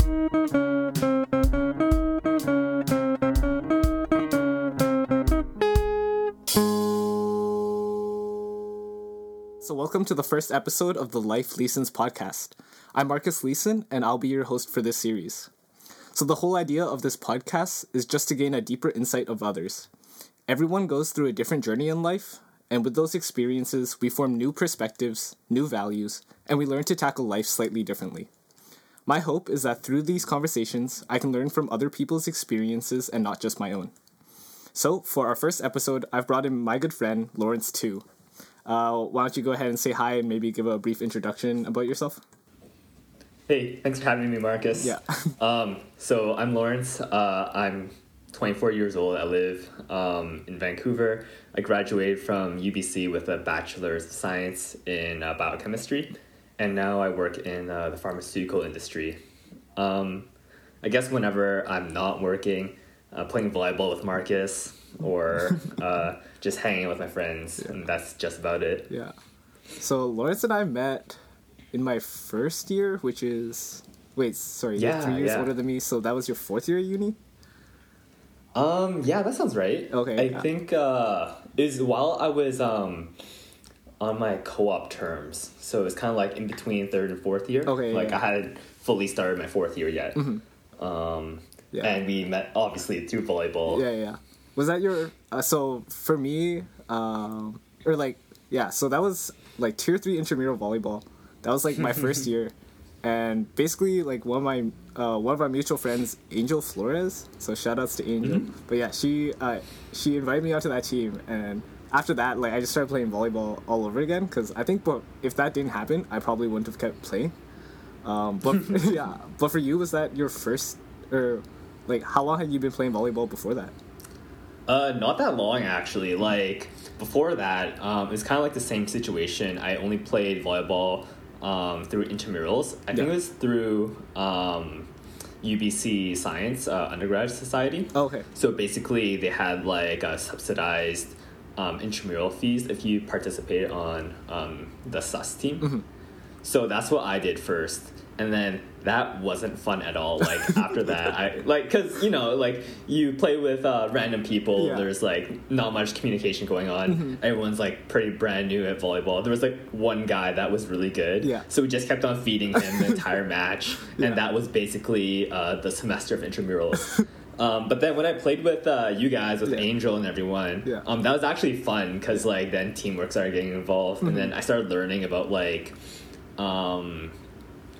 So, welcome to the first episode of the Life Leesons podcast. I'm Marcus Leeson, and I'll be your host for this series. So, the whole idea of this podcast is just to gain a deeper insight of others. Everyone goes through a different journey in life, and with those experiences, we form new perspectives, new values, and we learn to tackle life slightly differently. My hope is that through these conversations, I can learn from other people's experiences and not just my own. So, for our first episode, I've brought in my good friend, Lawrence Tu. Uh, why don't you go ahead and say hi and maybe give a brief introduction about yourself? Hey, thanks for having me, Marcus. Yeah. um, so I'm Lawrence. Uh, I'm 24 years old. I live um, in Vancouver. I graduated from UBC with a bachelor's of science in uh, biochemistry, and now I work in uh, the pharmaceutical industry. Um, I guess whenever I'm not working, uh, playing volleyball with Marcus, or uh, just hanging with my friends, Yeah. and that's just about it. Yeah. So Lawrence and I met in my first year, which is wait, sorry, you're Yeah, three years yeah. older than me, so that was your fourth year at uni. Um, yeah, that sounds right. Okay, I think uh, is while I was um on my co-op terms, so it was kind of like in between third and fourth year. Okay, like yeah. I hadn't fully started my fourth year yet. Um, Yeah. and we met obviously through volleyball. Yeah, yeah. Was that your? Uh, so for me, um, or like, yeah. So that was like tier three intramural volleyball. That was like my first year, and basically like one of my uh, one of our mutual friends, Angel Flores. So shout outs to Angel. But yeah, she uh, she invited me onto that team, and after that, like I just started playing volleyball all over again. Because I think, but if that didn't happen, I probably wouldn't have kept playing. Um, but yeah, but for you, was that your first or like how long had you been playing volleyball before that? Uh, not that long actually. Like before that, um, it's kind of like the same situation. I only played volleyball um, through intramurals. I think it was through um, UBC Science uh, Undergrad Society. Oh, okay. So basically, they had like a subsidized um, intramural fees if you participated on um, the SUS team. So that's what I did first, and then that wasn't fun at all. Like after that, I like because you know like you play with uh, random people. Yeah. There's like not much communication going on. Everyone's like pretty brand new at volleyball. There was like one guy that was really good. Yeah. So we just kept on feeding him the entire match, Yeah. and that was basically uh, the semester of intramurals. Um, but then when I played with uh, you guys, with Yeah. Angel and everyone, Yeah. um, that was actually fun because like then teamwork started getting involved, and Mm-hmm. then I started learning about like um,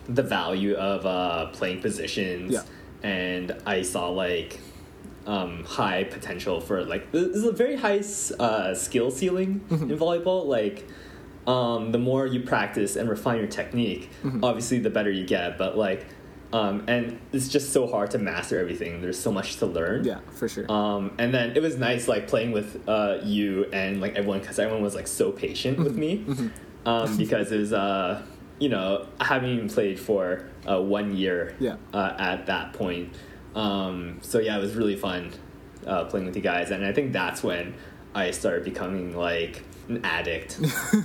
the value of uh, playing positions, Yeah. and I saw like um, high potential for like there's a very high uh, skill ceiling Mm-hmm. in volleyball. Like um, the more you practice and refine your technique, Mm-hmm. obviously the better you get. But like, um, and it's just so hard to master everything. There's so much to learn. Yeah, for sure. Um, and then it was nice like playing with uh, you and like everyone because everyone was like so patient with me um, because it was uh, you know having played for uh, one year Yeah. uh, at that point. Um, so yeah, it was really fun uh, playing with you guys, and I think that's when I started becoming like an addict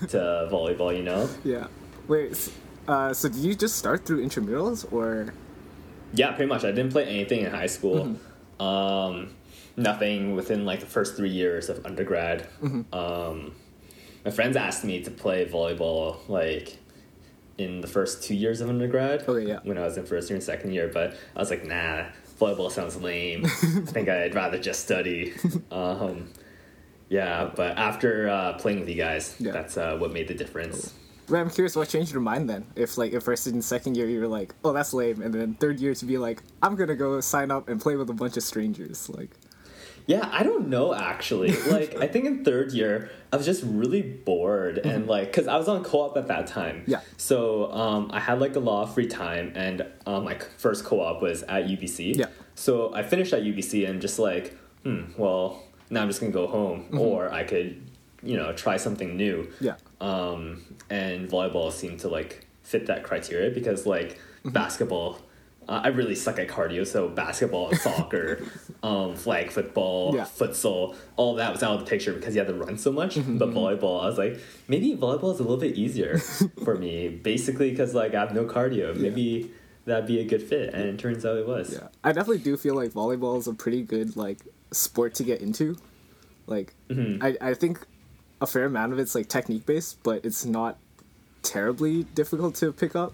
to volleyball. You know? yeah. Wait. Uh, so did you just start through intramurals or? Yeah, pretty much. I didn't play anything in high school. Mm-hmm. Um, nothing within like the first three years of undergrad. Mm-hmm. Um, my friends asked me to play volleyball like in the first two years of undergrad. Okay, yeah. When I was in first year and second year, but I was like, nah, volleyball sounds lame. I think I'd rather just study. Um, yeah, but after uh, playing with you guys, Yeah. that's uh, what made the difference. Wait, I'm curious what changed your mind then. If like if first and second year you were like, oh that's lame, and then third year to be like, I'm gonna go sign up and play with a bunch of strangers. Like, Yeah, I don't know actually. Like, I think in third year, I was just really bored and like, cause I was on co-op at that time. Yeah. So um, I had like a lot of free time, and um, my first co-op was at UBC. Yeah. So I finished at UBC and just like, hmm, well, now I'm just gonna go home, or I could, you know, try something new. yeah, Um, and volleyball seemed to like fit that criteria because like basketball. Uh, I really suck at cardio, so basketball, soccer, um, flag football, Yeah. futsal, all that was out of the picture because you had to run so much. But volleyball, I was like, maybe volleyball is a little bit easier for me, basically because like I have no cardio. Maybe that'd be a good fit, and it turns out it was. Yeah, I definitely do feel like volleyball is a pretty good like sport to get into. Like, Mhm. I I think a fair amount of it's like technique based, but it's not terribly difficult to pick up.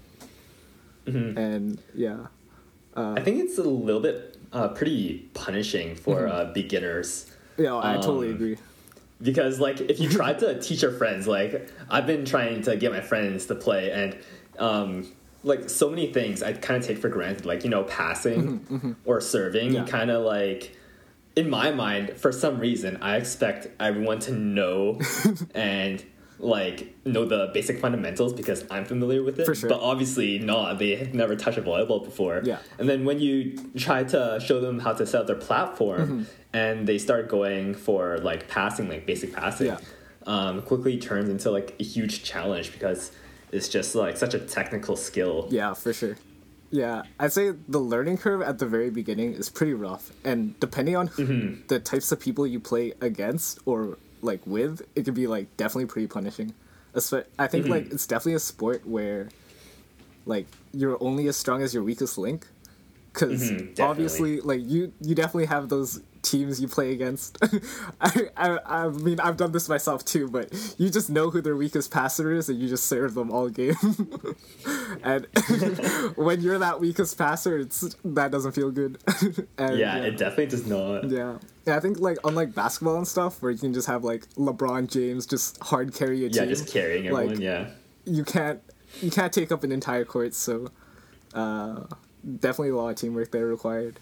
Mhm. And yeah, uh, I think it's a little bit uh, pretty punishing for Mm-hmm. uh, beginners. yeah, I totally Um, agree. because like if you try to teach your friends like i've been trying to get my friends to play and um like so many things i kind of take for granted like you know passing or serving Mm-hmm, Yeah. kind of like in my mind for some reason i expect everyone to know and like know the basic fundamentals because i'm familiar with it For sure. but obviously not they have never touched a volleyball before Yeah. and then when you try to show them how to set up their platform Mm-hmm. and they start going for like passing, like basic passing, Yeah. um, quickly turns into like a huge challenge because it's just like such a technical skill. Yeah, for sure. Yeah, I'd say the learning curve at the very beginning is pretty rough, and depending on who, Mm-hmm. the types of people you play against or like with, it can be like definitely pretty punishing. I think Mm-hmm. like it's definitely a sport where like you're only as strong as your weakest link, because Mhm, obviously like you you definitely have those teams you play against. I, I I mean I've done this myself too, but you just know who their weakest passer is, and you just serve them all game. and when you're that weakest passer, it's that doesn't feel good. and, Yeah, it definitely does not. yeah. Yeah, I think like unlike basketball and stuff, where you can just have like LeBron James just hard carry a Yeah, team. Yeah, just carrying everyone. Like, yeah. you can't you can't take up an entire court, so uh, definitely a lot of teamwork there required.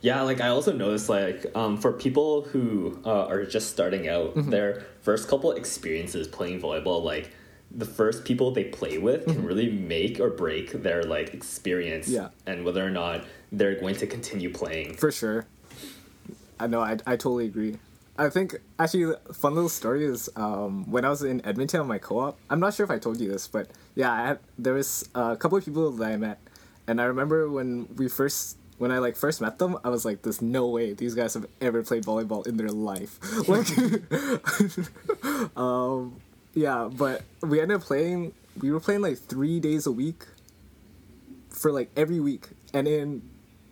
Yeah, like I also noticed like um, for people who uh, are just starting out, Mm-hmm. their first couple experiences playing volleyball, like the first people they play with can really make or break their like experience Mm-hmm. Yeah. and whether or not they're going to continue playing. For sure. I know, I, I totally agree. I think, actually, fun little story is um, when I was in Edmonton on my co op, I'm not sure if I told you this, but yeah, I had, there was a couple of people that I met. And I remember when we first, when I like first met them, I was like, there's no way these guys have ever played volleyball in their life. Like, um, yeah, but we ended up playing, we were playing like three days a week for like every week. And in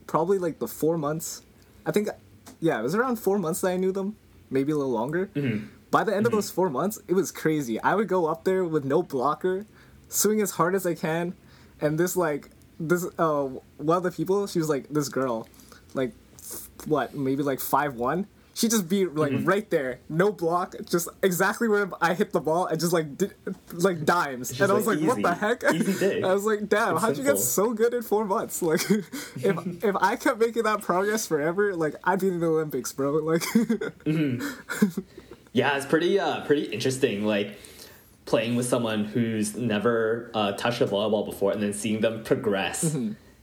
probably like the four months, I think, yeah, it was around four months that I knew them, maybe a little longer. By the end of those four months, it was crazy. I would go up there with no blocker, swing as hard as I can, and this like this uh one of the people, she was like this girl, like what maybe like five one. She just be like right there, no block, just exactly where I hit the ball, and just like di- like dimes. Just and I was like like, what the heck? I was like, damn, It's how'd you get so good in four months? Like, if if I kept making that progress forever, like I'd be in the Olympics, bro. Like, Yeah, it's pretty uh pretty interesting like playing with someone who's never uh, touched a volleyball before and then seeing them progress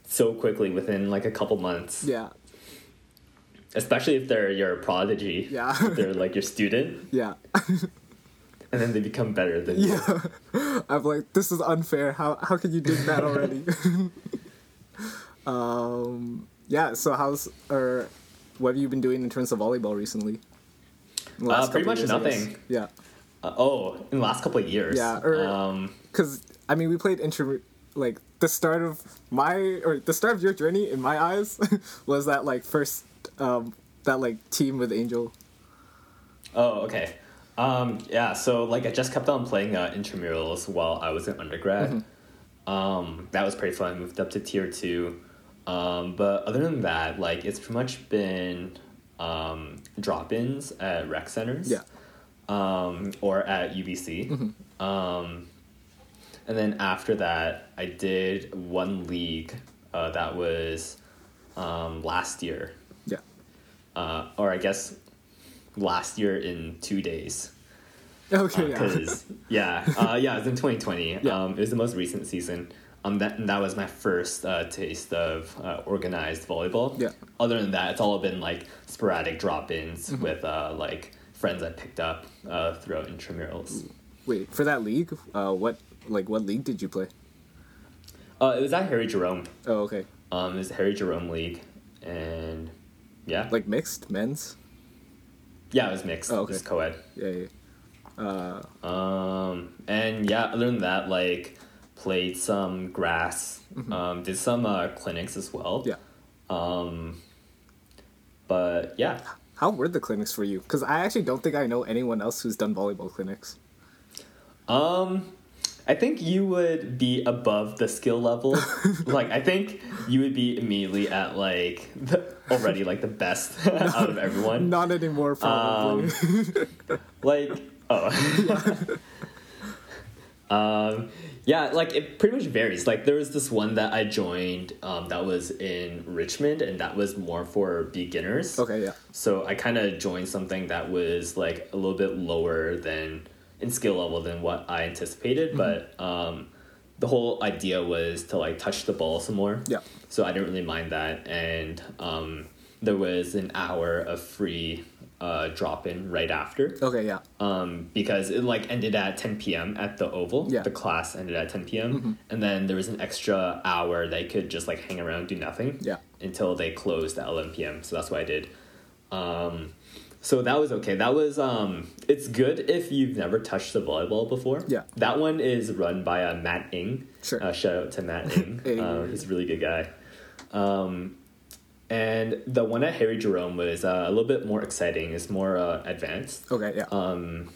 so quickly within like a couple months. yeah, Especially if they're your prodigy. Yeah. They're like your student yeah, and then they become better than you. I'm like, this is unfair. How how can you do that already? um, yeah. So how's or what have you been doing in terms of volleyball recently? Uh, last pretty couple much years, nothing. Yeah. Uh, oh, in the last couple of years. Yeah, or- um because I mean, we played inter like the start of my or the start of your journey in my eyes was that like first um that like team with Angel. Oh, okay. Um, yeah, so like I just kept on playing uh, intramurals while I was in undergrad. Mm-hmm. Um, that was pretty fun. I moved up to tier two. Um, but other than that, like it's pretty much been um, drop-ins at rec centers. Yeah. Um, or at UBC. Mm-hmm. Um, and then after that, I did one league uh, that was um, last year Yeah. uh, or I guess last year in two days. Okay. yeah. Yeah, uh, yeah, it was in 2020. Yeah. Um, it was the most recent season. Um, that and that was my first uh, taste of uh, organized volleyball. Yeah. Other than that, it's all been like sporadic drop-ins Mm-hmm. with uh, like friends I picked up uh, throughout intramurals. Wait for that league. Uh, what like what league did you play? Uh, it was at Harry Jerome. Oh, okay. Um, it was the Harry Jerome League, and yeah, Like mixed men's. yeah, it was mixed. Oh, okay. It was co-ed. Yeah. yeah. Uh, Um, and yeah, other than that, like, played some grass, um, did some uh, clinics as well. Yeah. Um, but yeah, How were the clinics for you? Because I actually don't think I know anyone else who's done volleyball clinics. um, I think you would be above the skill level. like I think you would be immediately at like the, already like the best out of everyone. Not anymore, probably. like oh um yeah like it pretty much varies like there was this one that i joined um, that was in richmond and that was more for beginners okay, yeah. so i kind of joined something that was like a little bit lower than in skill level than what i anticipated Mm-hmm. but um the whole idea was to like touch the ball some more Yeah. so I didn't really mind that, and um, there was an hour of free uh, drop in right after. Okay, yeah. Um, because it like ended at 10 p.m. at the Oval. Yeah. The class ended at 10 p.m. Mm-hmm. and then there was an extra hour they could just like hang around do nothing. Yeah. Until they closed at 11 p.m. So that's what I did. Um, so that was okay. That was um, it's good if you've never touched the volleyball before. Yeah. That one is run by uh, Matt Ing. Sure. Uh, shout out to Matt Ing. Hey. um, he's a really good guy. Um, and the one at Harry Jerome was uh, a little bit more exciting. It's more uh, advanced. Okay, yeah. Um,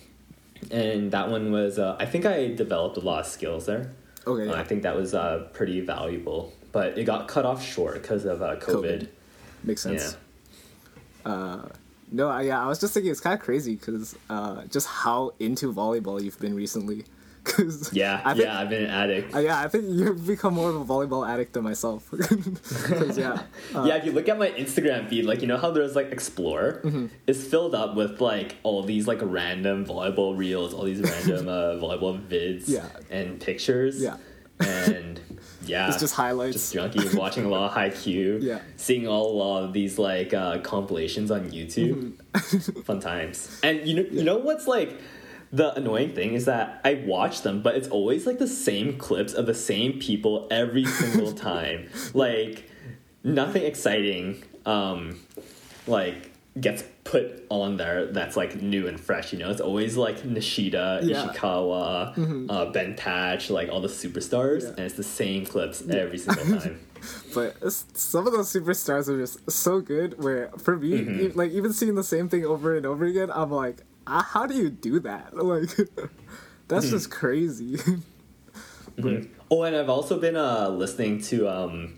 and that one was uh, I think I developed a lot of skills there. okay, Uh, yeah. I think that was uh, pretty valuable, but it got cut off short because of uh, COVID. COVID. Makes Yeah. sense. No, I, yeah, I was just thinking it's kind of crazy because uh, just how into volleyball you've been recently. Cause Yeah, I think, yeah, I've been an addict. uh, yeah, I think you've become more of a volleyball addict than myself. yeah, uh, yeah, if you look at my Instagram feed, like you know how there's like Explore, Mm-hmm. it's filled up with like all these like random volleyball reels, all these random uh, volleyball vids, Yeah. and pictures, Yeah. and yeah, it's just highlights. just junkie watching a lot of Haikyuu, Yeah. seeing all, a lot of these like uh, compilations on YouTube, Mm-hmm. fun times. And you know, you know what's like the annoying thing is that I watch them, but it's always like the same clips of the same people every single time. like nothing exciting, um, like gets put on there that's like new and fresh. You know, it's always like Nishida, Yeah. Ishikawa, uh, Ben Patch, like all the superstars, Yeah. and it's the same clips every single time. But some of those superstars are just so good. Where for me, Mm-hmm. e- like even seeing the same thing over and over again, I'm like, how do you do that? Like, that's Mm-hmm. just crazy. Oh, and I've also been uh, listening to um,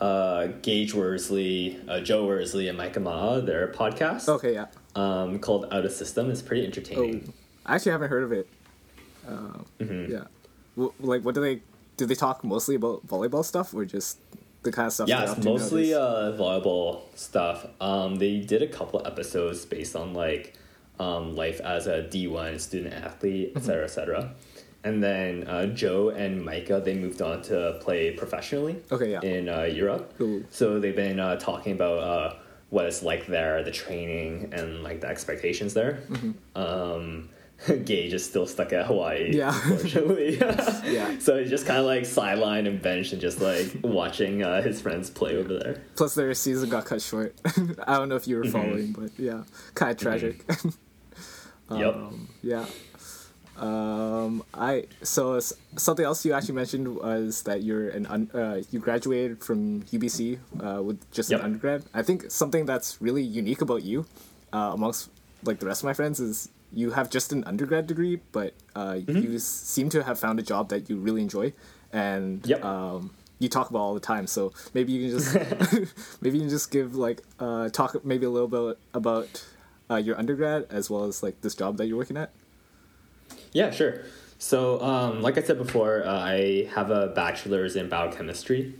uh, Gage Worsley, uh, Joe Worsley, and Micah Ma'a, their podcast okay, yeah. um, called Out of System. It's pretty Oh, entertaining. I actually haven't heard of it. Uh, Mm-hmm. Yeah. W- like, what do they do? They talk mostly about volleyball stuff, or just the kind of stuff? Yeah, it's mostly uh, volleyball stuff. Um, they did a couple episodes based on like um, life as a D one student athlete, Mm-hmm. et cetera, et cetera. And then uh, Joe and Micah they moved on to play professionally. Okay, yeah. In uh, Europe, so they've been uh, talking about uh, what it's like there, the training, and like the expectations there. Um, Gage is still stuck at Hawaii, Mm-hmm. Yeah. unfortunately. Yeah. So he's just kind of like sidelined and benched and just like watching uh, his friends play over there. Plus, their season got cut short. I don't know if you Mm-hmm. were following, but yeah, kind of tragic. Yep. Um, yeah. Um, I so something else you actually mentioned was that you're an un, uh, you graduated from UBC uh, with just Yep. an undergrad. I think something that's really unique about you, uh, amongst like the rest of my friends, is you have just an undergrad degree, but uh, Mm-hmm. you seem to have found a job that you really enjoy, and Yep. um, you talk about all the time. So maybe you can just maybe you can just give like uh, talk maybe a little bit about uh, your undergrad as well as like this job that you're working at. Yeah, sure. So, um, like I said before, uh, I have a bachelor's in biochemistry,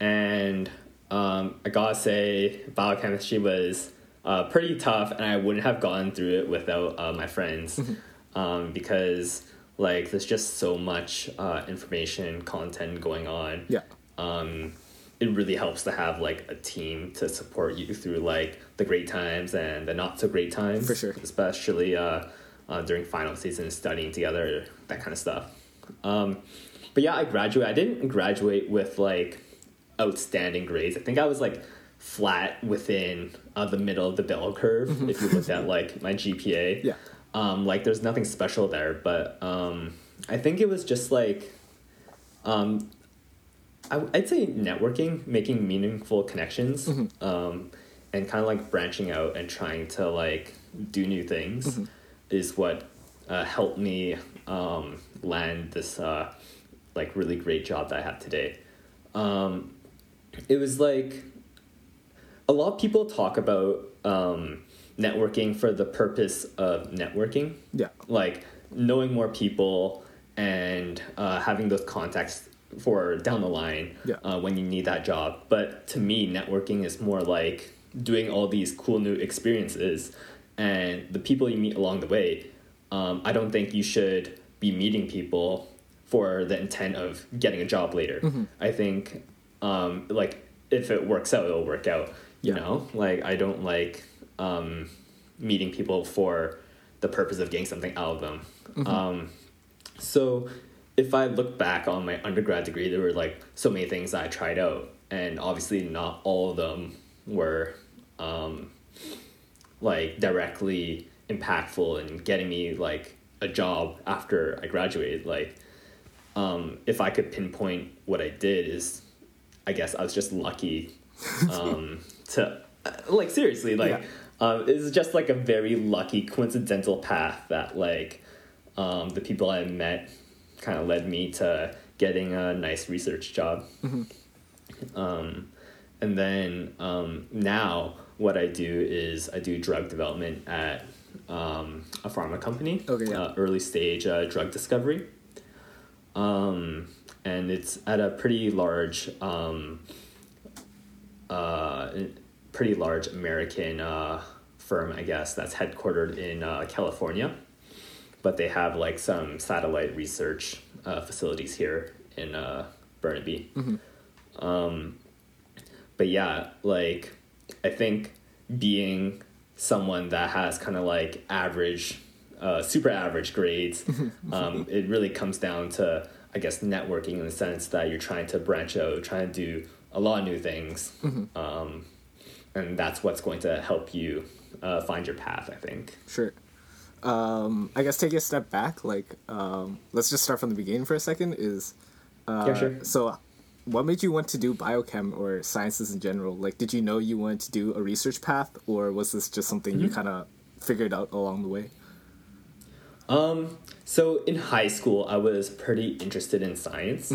and um, I gotta say, biochemistry was uh, pretty tough, and I wouldn't have gone through it without uh, my friends, um, because like there's just so much uh, information, content going on. Yeah. um, it really helps to have like a team to support you through like the great times and the not so great times. For sure. especially uh, uh, during final season, studying together, that kind of stuff. Um, but yeah, I graduated. I didn't graduate with like outstanding grades. I think I was like flat within uh, the middle of the bell curve. if you looked at like my GPA, Yeah. um, like there's nothing special there, but um, I think it was just like Um, I, I'd say networking, making meaningful connections, um, and kind of like branching out and trying to like do new things is what uh, helped me um, land this uh, like really great job that I have today. Um, it was like a lot of people talk about um, networking for the purpose of networking Yeah. like knowing more people and uh, having those contacts for down the line Yeah. uh, when you need that job. But to me, networking is more like doing all these cool new experiences and the people you meet along the way. Um, I don't think you should be meeting people for the intent of getting a job later. I think um, like if it works out, it'll work out. You Yeah. know, like I don't like um, meeting people for the purpose of getting something out of them. Um, so if I look back on my undergrad degree, there were like so many things that I tried out, and obviously not all of them were um, like directly impactful in getting me like a job after I graduated. Like, um, if I could pinpoint what I did is, I guess I was just lucky um, to uh, like seriously like Yeah. um, it's just like a very lucky coincidental path that like um, the people I met kind of led me to getting a nice research job. Um, and then um, now what I do is I do drug development at um, a pharma company, Okay, yeah. uh, early stage uh, drug discovery. Um, and it's at a pretty large, um, uh, pretty large American uh, firm, I guess, that's headquartered in uh, California. But they have like some satellite research uh, facilities here in uh, Burnaby. Um, but yeah, like I think being someone that has kind of like average, uh, super average grades, um, it really comes down to I guess networking in the sense that you're trying to branch out, trying to do a lot of new things, um, and that's what's going to help you uh, find your path. I think. Sure. Um, I guess take a step back. Like, um, let's just start from the beginning for a second. Is uh, Yeah, sure. So, what made you want to do biochem or sciences in general? Like, did you know you wanted to do a research path, or was this just something Mm-hmm. you kind of figured out along the way? Um, so in high school, I was pretty interested in science.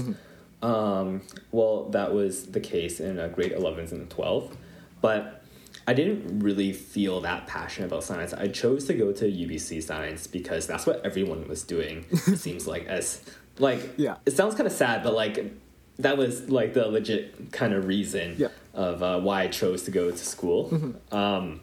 Um, well, that was the case in uh, grade 11s and 12, but I didn't really feel that passionate about science. I chose to go to UBC science because that's what everyone was doing. it seems like as like Yeah. it sounds kind of sad, but like that was like the legit kind of reason Yeah. of uh, why I chose to go to school. Um,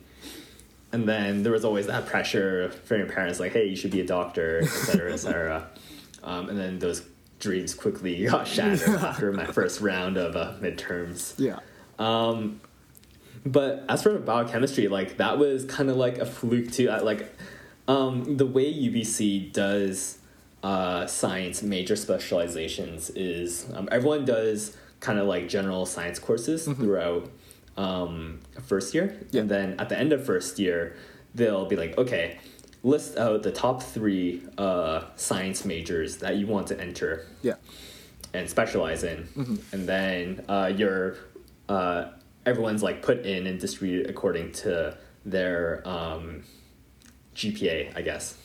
and then there was always that pressure from your parents, like, "Hey, you should be a doctor," et cetera, et cetera. Um, and then those dreams quickly got shattered after my first round of uh, midterms. Yeah. Um, but as for biochemistry, like that was kind of like a fluke too. I, like um, the way UBC does uh, science major specializations is um, everyone does kind of like general science courses throughout um, first year, Yeah. and then at the end of first year, they'll be like, okay. List out the top three uh, science majors that you want to enter Yeah. and specialize in, Mm-hmm. and then uh, your uh, everyone's like put in and distributed according to their um, GPA, I guess.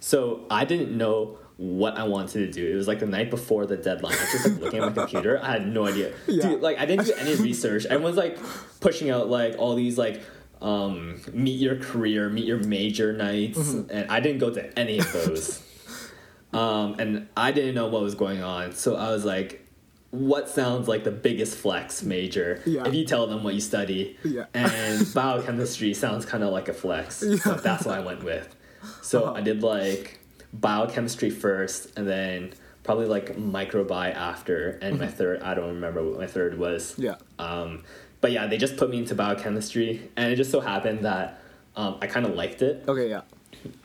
So I didn't know what I wanted to do. It was like the night before the deadline. I was just like looking at my computer. I had no idea. Yeah. Dude, like I didn't do any research. Everyone's like pushing out like all these like um, meet your career, meet your major nights, Mm-hmm. and I didn't go to any of those. um, and I didn't know what was going on. So I was like, what sounds like the biggest flex major Yeah. if you tell them what you study? Yeah. And biochemistry sounds kind of like a flex. So that's what I went with. So Uh-huh. I did like biochemistry first and then probably like microbi after and my third I don't remember what my third was. Mm-hmm. Yeah. Um, but yeah, they just put me into biochemistry and it just so happened that um, I kind of liked it. Okay. Yeah.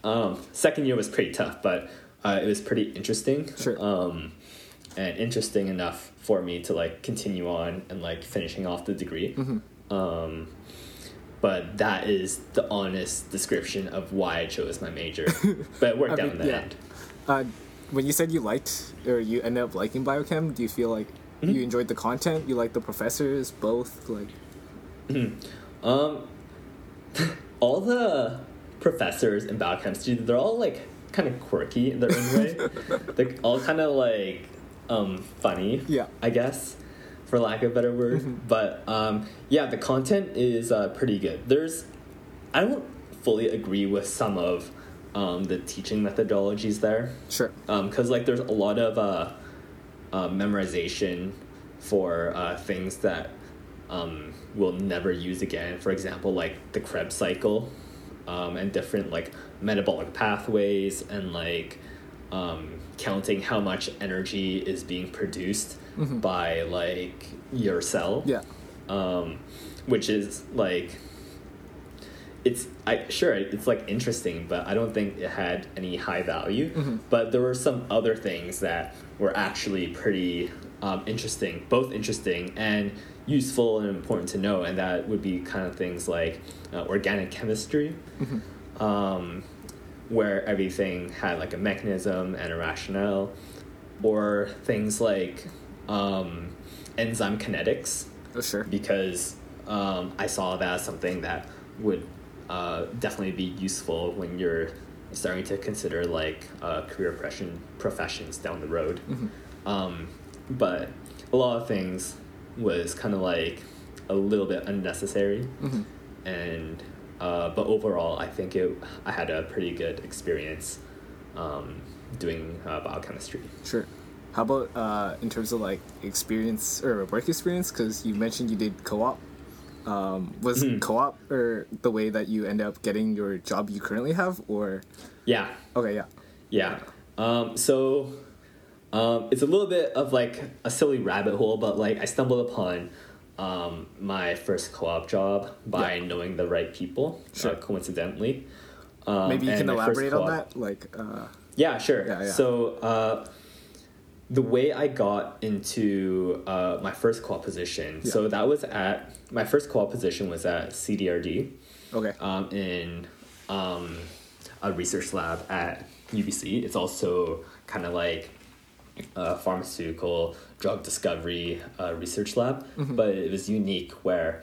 Um, second year was pretty tough, but uh, it was pretty interesting. Sure. Um, and interesting enough for me to like continue on and like finishing off the degree. Mm-hmm. Um, but that is the honest description of why I chose my major. but it worked I out mean, in the yeah. end. Uh, when you said you liked or you ended up liking biochem, do you feel like Mm-hmm. you enjoyed the content? You liked the professors? Both? Like, Um, all the professors in biochemistry, they're all like kind of quirky in their own way. they're all kind of like um, funny. Yeah. I guess, for lack of a better word. But um, yeah, the content is uh, pretty good. There's, I don't fully agree with some of um, the teaching methodologies there sure. because like there's a lot of uh, uh, memorization for uh, things that um, we'll never use again. For example, like the Krebs cycle um, and different like metabolic pathways and like um, counting how much energy is being produced by like your cell Yeah. um, which is like it's I sure it's like interesting, but I don't think it had any high value. But there were some other things that were actually pretty um, interesting, both interesting and useful and important to know, and that would be kind of things like uh, organic chemistry. Um, where everything had like a mechanism and a rationale, or things like um, enzyme kinetics, Oh, sure. because um, I saw that as something that would uh, definitely be useful when you're starting to consider like uh, career profession professions down the road. Um, but a lot of things was kind of like a little bit unnecessary, and uh, but overall, I think it I had a pretty good experience um, doing uh, biochemistry. Sure. How about uh, in terms of like experience or work experience? Because you mentioned you did co-op. Um, was Mm-hmm. co-op or the way that you end up getting your job you currently have, or Yeah, okay, yeah, Yeah. Um, so um, it's a little bit of like a silly rabbit hole, but like I stumbled upon um, my first co-op job by Yeah. knowing the right people, Sure. uh, coincidentally. Um, maybe you can elaborate on that. Like, uh, yeah, sure. Yeah, yeah. So uh, the way I got into uh, my first co-op position, so that was at my first co-op position was at CDRD okay, um, in um, a research lab at UBC. It's also kind of like a pharmaceutical drug discovery uh, research lab, but it was unique where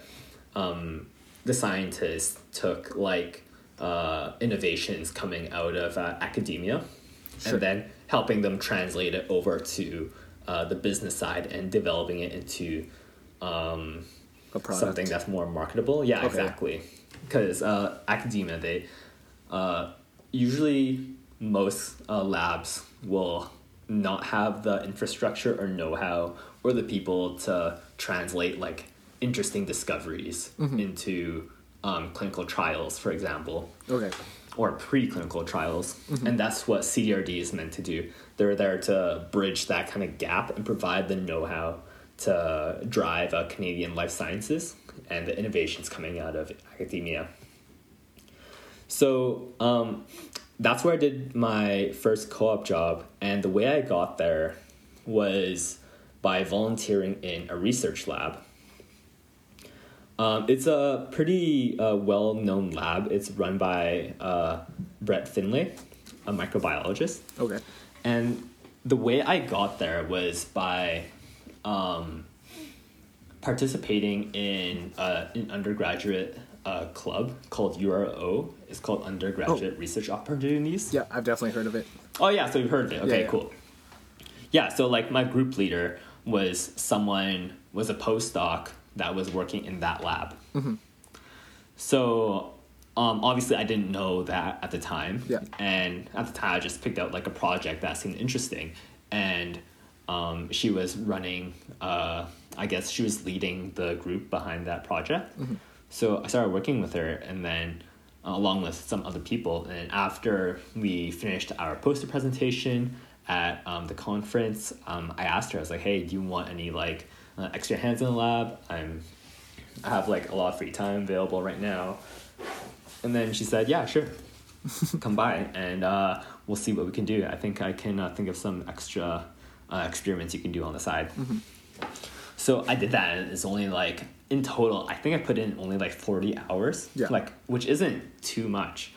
um, the scientists took like uh, innovations coming out of uh, academia Sure. and then helping them translate it over to uh, the business side and developing it into um, something that's more marketable. Yeah, Okay. exactly. Because uh, academia, they uh, usually most uh, labs will not have the infrastructure or know-how or the people to translate like interesting discoveries Mm-hmm. into um, clinical trials, for example Okay, or preclinical trials. Mm-hmm. And that's what CDRD is meant to do. They're there to bridge that kind of gap and provide the know how to drive uh, Canadian life sciences and the innovations coming out of academia. So um, that's where I did my first co op job. And the way I got there was by volunteering in a research lab. Um, it's a pretty uh, well known lab. It's run by uh, Brett Finlay, a microbiologist. okay, And the way I got there was by um, participating in uh, an undergraduate uh, club called URO. It's called Undergraduate Research Opportunities. yeah, I've definitely heard of it. Oh yeah, so you've heard of it. Okay, yeah. cool. Yeah, so like my group leader was someone was a postdoc that was working in that lab. Mm-hmm. So um, obviously I didn't know that at the time. Yeah. And at the time I just picked out like a project that seemed interesting, and um, she was running. Uh, I guess she was leading the group behind that project. So I started working with her, and then along with some other people. And after we finished our poster presentation at um, the conference, um, I asked her. I was like, "Hey, do you want any like uh, extra hands in the lab? I'm I have like a lot of free time available right now." And then she said, "Yeah, sure, come by, and uh, we'll see what we can do. I think I can uh, think of some extra uh, experiments you can do on the side." So I did that, and it's only like in total. I think I put in only like forty hours, Yeah. like which isn't too much.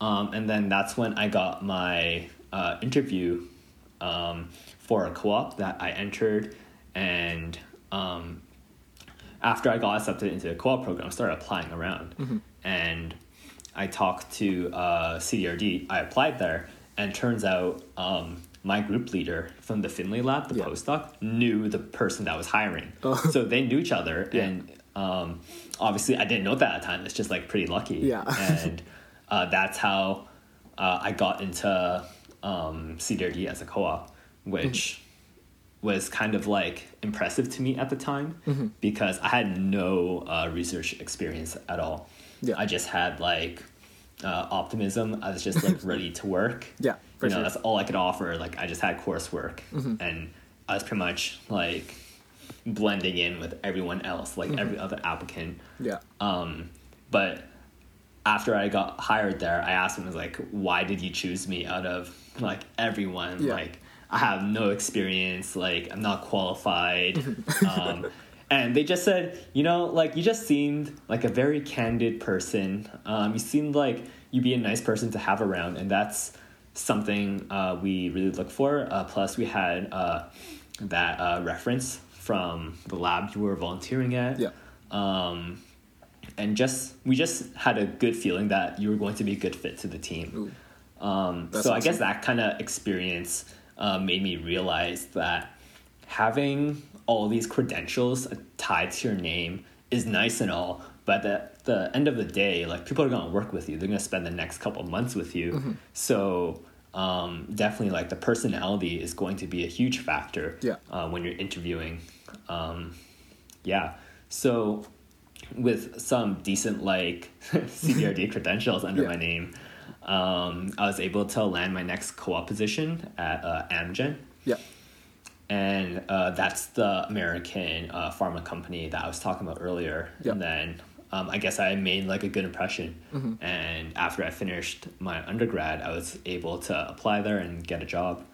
Um, and then that's when I got my uh, interview um, for a co-op that I entered, and um, after I got accepted into the co-op program, I started applying around, and I talked to uh, CDRD. I applied there, and turns out um, my group leader from the Finlay lab, the Yeah. postdoc, knew the person that was hiring. Oh. So they knew each other, Yeah. and um, obviously I didn't know that at the time. It's just like pretty lucky. Yeah. and uh, that's how uh, I got into um, CDRD as a co-op, which was kind of like impressive to me at the time Mm-hmm. because I had no uh, research experience at all. Yeah. I just had like uh, optimism. I was just like ready to work. Yeah, for you know, sure. Mm-hmm. that's all I could offer. Like I just had coursework, and I was pretty much like blending in with everyone else, like Mm-hmm. every other applicant. Yeah. Um, but after I got hired there, I asked him was like, why did you choose me out of like everyone? Yeah. Like, I have no experience, like, I'm not qualified. um, and they just said, you know, like, you just seemed like a very candid person. Um, you seemed like you'd be a nice person to have around, and that's something uh, we really look for. Uh, plus, we had uh, that uh, reference from the lab you were volunteering at Yeah. um, and just we just had a good feeling that you were going to be a good fit to the team. Um, so I guess that kind of experience uh, made me realize that having all these credentials tied to your name is nice and all, but at the end of the day, like people are gonna work with you. They're gonna spend the next couple months with you. Mm-hmm. So um, definitely, like the personality is going to be a huge factor Yeah. uh, when you're interviewing. Um, yeah. So with some decent like CDRD credentials under Yeah. my name, um, I was able to land my next co-op position at uh, Amgen, Yeah. and uh, that's the American uh, pharma company that I was talking about earlier. Yeah. And then um, I guess I made like a good impression. Mm-hmm. And after I finished my undergrad, I was able to apply there and get a job,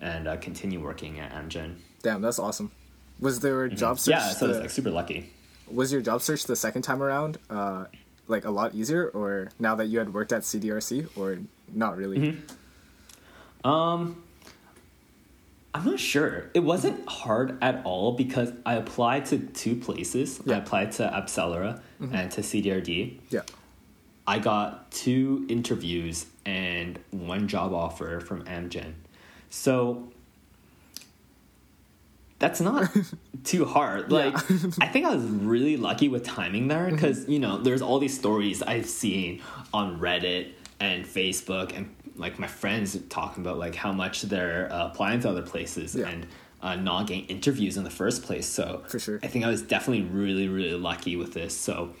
and uh, continue working at Amgen. Damn, that's awesome. Was there a job search? Mm-hmm. Yeah, so the- it's like super lucky. was your job search the second time around uh, like a lot easier, or now that you had worked at CDRD, or not really? Mm-hmm. Um, I'm not sure. It wasn't hard at all because I applied to two places. Yeah. I applied to AbCellera mm-hmm. and to CDRD. Yeah. I got two interviews and one job offer from Amgen. So that's not too hard. Like I think I was really lucky with timing there mm-hmm. because you know there's all these stories I've seen on Reddit and Facebook and like my friends talking about like how much they're uh, applying to other places Yeah. and uh, not getting interviews in the first place. So For sure. I think I was definitely really really lucky with this. So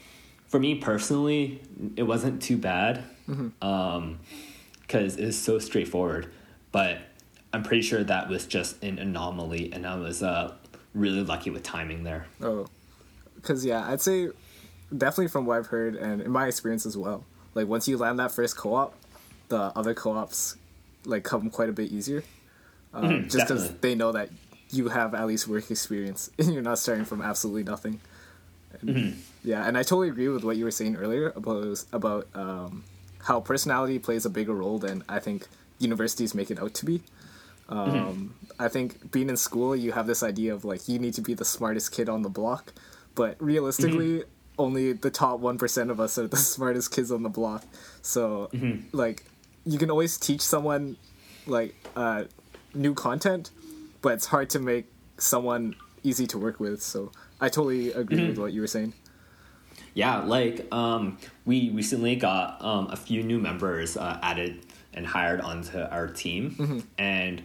for me personally, it wasn't too bad because it was so straightforward. But I'm pretty sure that was just an anomaly, and I was uh, really lucky with timing there. Oh, because yeah, I'd say definitely from what I've heard and in my experience as well. Like once you land that first co-op, the other co-ops like come quite a bit easier. Um, just because they know that you have at least work experience and you're not starting from absolutely nothing. And, Yeah, and I totally agree with what you were saying earlier about about um, how personality plays a bigger role than I think universities make it out to be. Um, I think being in school, you have this idea of like you need to be the smartest kid on the block, but realistically, only the top one percent of us are the smartest kids on the block. So, like, you can always teach someone like uh, new content, but it's hard to make someone easy to work with. So, I totally agree with what you were saying. Yeah, like um, we recently got um, a few new members uh, added and hired onto our team, and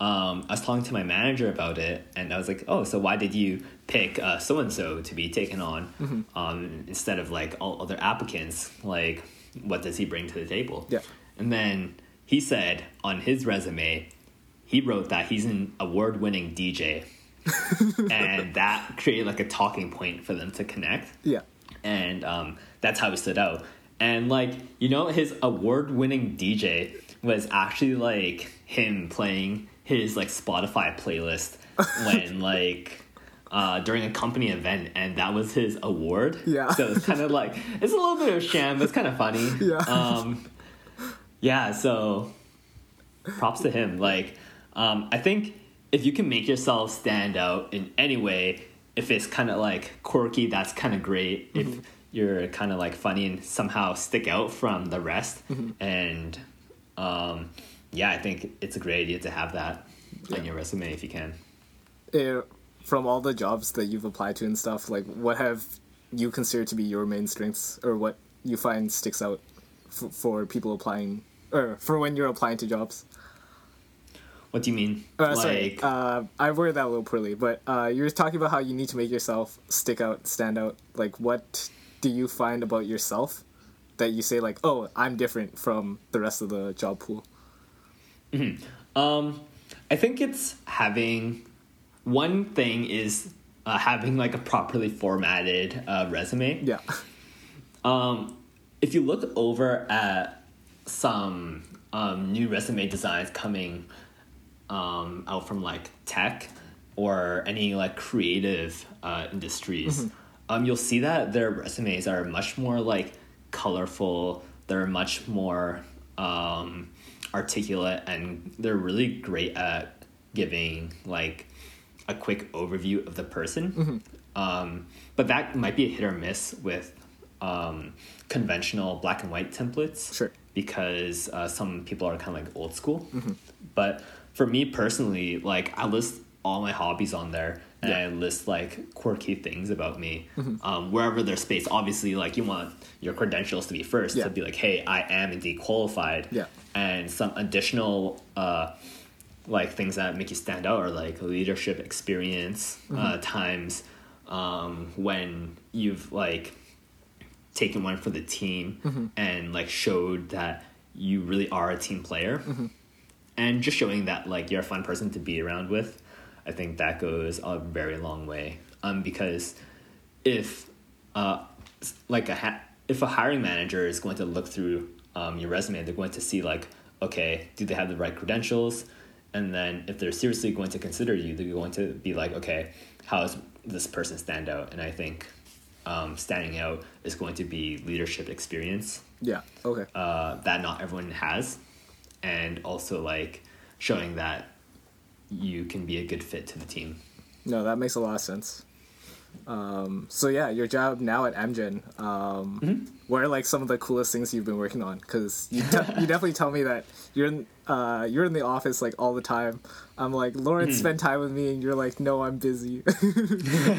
um, I was talking to my manager about it, and I was like, "Oh, so why did you pick so and so to be taken on um, instead of like all other applicants? Like, what does he bring to the table?" Yeah. And then he said on his resume, he wrote that he's an award-winning DJ, and that created like a talking point for them to connect Yeah. and um, that's how he stood out. And like you know, his award-winning DJ was actually like him playing his like Spotify playlist when like uh, during a company event, and that was his award. Yeah. So it's kind of like it's a little bit of sham, but it's kind of funny. Yeah. Um, yeah. So props to him. Like. Um, I think if you can make yourself stand out in any way, if it's kind of like quirky, that's kind of great. If you're kind of like funny and somehow stick out from the rest, and um, yeah, I think it's a great idea to have that on your resume if you can. Eh, from all the jobs that you've applied to and stuff, like what have you considered to be your main strengths, or what you find sticks out f- for people applying, or for when you're applying to jobs? What do you mean? Uh, sorry, uh, I worded that a little poorly, but uh, you were talking about how you need to make yourself stick out, stand out. Like, what do you find about yourself that you say, like, oh, I'm different from the rest of the job pool? Um, I think it's having one thing is uh, having like a properly formatted uh, resume. Yeah. Um, if you look over at some um, new resume designs coming um, out from like tech or any like creative uh, industries, um, you'll see that their resumes are much more like colorful. They're much more um, articulate, and they're really great at giving like a quick overview of the person. Um, but that might be a hit or miss with um, conventional black and white templates. Sure. Because uh, some people are kind of like old school. But for me personally, like I list all my hobbies on there and Yeah. I list like quirky things about me um, wherever there's space. Obviously, like you want your credentials to be first Yeah. to be like, hey, I am indeed qualified. Yeah. And some additional uh, like things that make you stand out are like leadership experience uh, times um, when you've like taken one for the team and like showed that you really are a team player. And just showing that like you're a fun person to be around with i think that goes a very long way. Um because if uh like a ha- if a hiring manager is going to look through um, your resume they're going to see like okay do they have the right credentials? And then if they're seriously going to consider you they're going to be like okay how does this person stand out? And i think um, standing out is going to be leadership experience Yeah. Okay. uh, that not everyone has, and also like showing that you can be a good fit to the team. No, that makes a lot of sense. Um, so yeah, your job now at Amgen. Um, Mm-hmm. What are like some of the coolest things you've been working on? Because you, te- you definitely tell me that you're in uh, you're in the office like all the time. I'm like Lawrence, Mm-hmm. spend time with me, and you're like, no, I'm busy.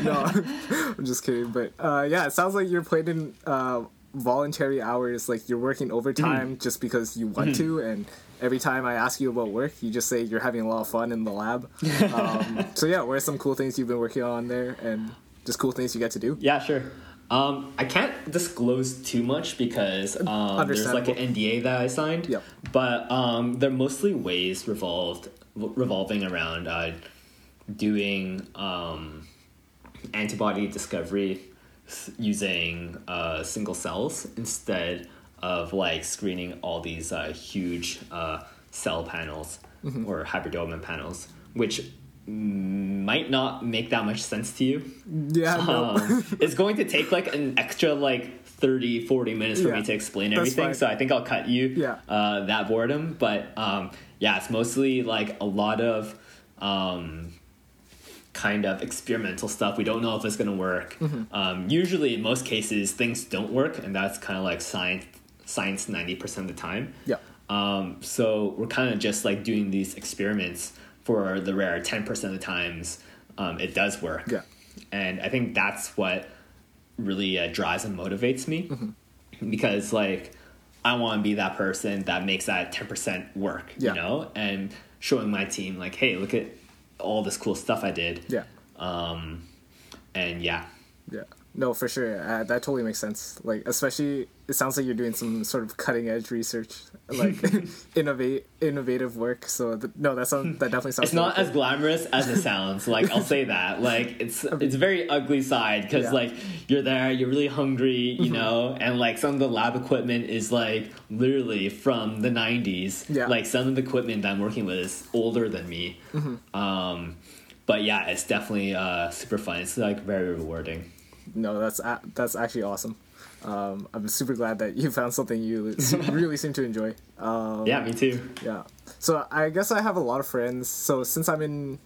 no, I'm just kidding. But uh, yeah, it sounds like you're putting in uh, voluntary hours. Like you're working overtime Mm-hmm. just because you want to, and every time I ask you about work, you just say you're having a lot of fun in the lab. Um, so yeah, what are some cool things you've been working on there, and just cool things you get to do? Yeah, sure. Um, I can't disclose too much because um, there's like an NDA that I signed. Yep. But um, they're mostly ways revolved revolving around uh, doing um, antibody discovery using uh, single cells instead of like screening all these uh, huge uh, cell panels or hybridoma panels, which might not make that much sense to you Yeah, no. um, it's going to take like an extra like 30 40 minutes for Yeah, me to explain everything fine. so i think i'll cut you Yeah. uh, that boredom but um, yeah it's mostly like a lot of um, kind of experimental stuff we don't know if it's going to work Mm-hmm. um, usually in most cases things don't work and that's kind of like science science 90% of the time yeah, um, so we're kind of just like doing these experiments for the rare 10% of the times um, it does work. Yeah. And I think that's what really uh, drives and motivates me Mm-hmm. because like I want to be that person that makes that 10% work, Yeah. you know, and showing my team like, hey, look at all this cool stuff I did. yeah, Um, and yeah, yeah. No, for sure. Uh, that totally makes sense. Like, especially, it sounds like you're doing some sort of cutting edge research, like innovate, innovative work. So th- no, that sounds that definitely sounds. it's not really as glamorous as it sounds like i'll say that like it's it's very ugly side because Yeah. Mm-hmm. like you're there you're really hungry you know and like some of the lab equipment is like literally from the 90s Yeah. like some of the equipment that i'm working with is older than me Mm-hmm. um but yeah it's definitely uh super fun it's like very rewarding No, that's a- that's actually awesome. Um, I'm super glad that you found something you really seem to enjoy. Um, yeah me too yeah. so I guess I have a lot of friends. So since I'm in,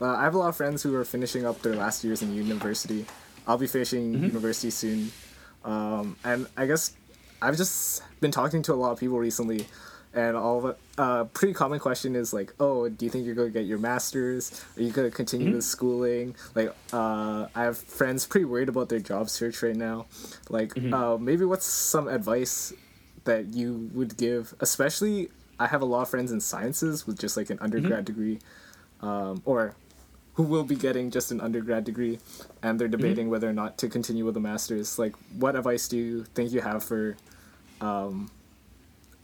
uh, I have a lot of friends who are finishing up their last years in university. I'll be finishing university soon, um, and I guess I've just been talking to a lot of people recently, and all of it. Uh, pretty common question is like, oh, do you think you're going to get your master's? Are you going to continue with schooling? Like, uh, I have friends pretty worried about their job search right now. Like, uh, maybe what's some advice that you would give, especially I have a lot of friends in sciences with just like an undergrad degree, um, or who will be getting just an undergrad degree, and they're debating whether or not to continue with a master's. Like, what advice do you think you have for um,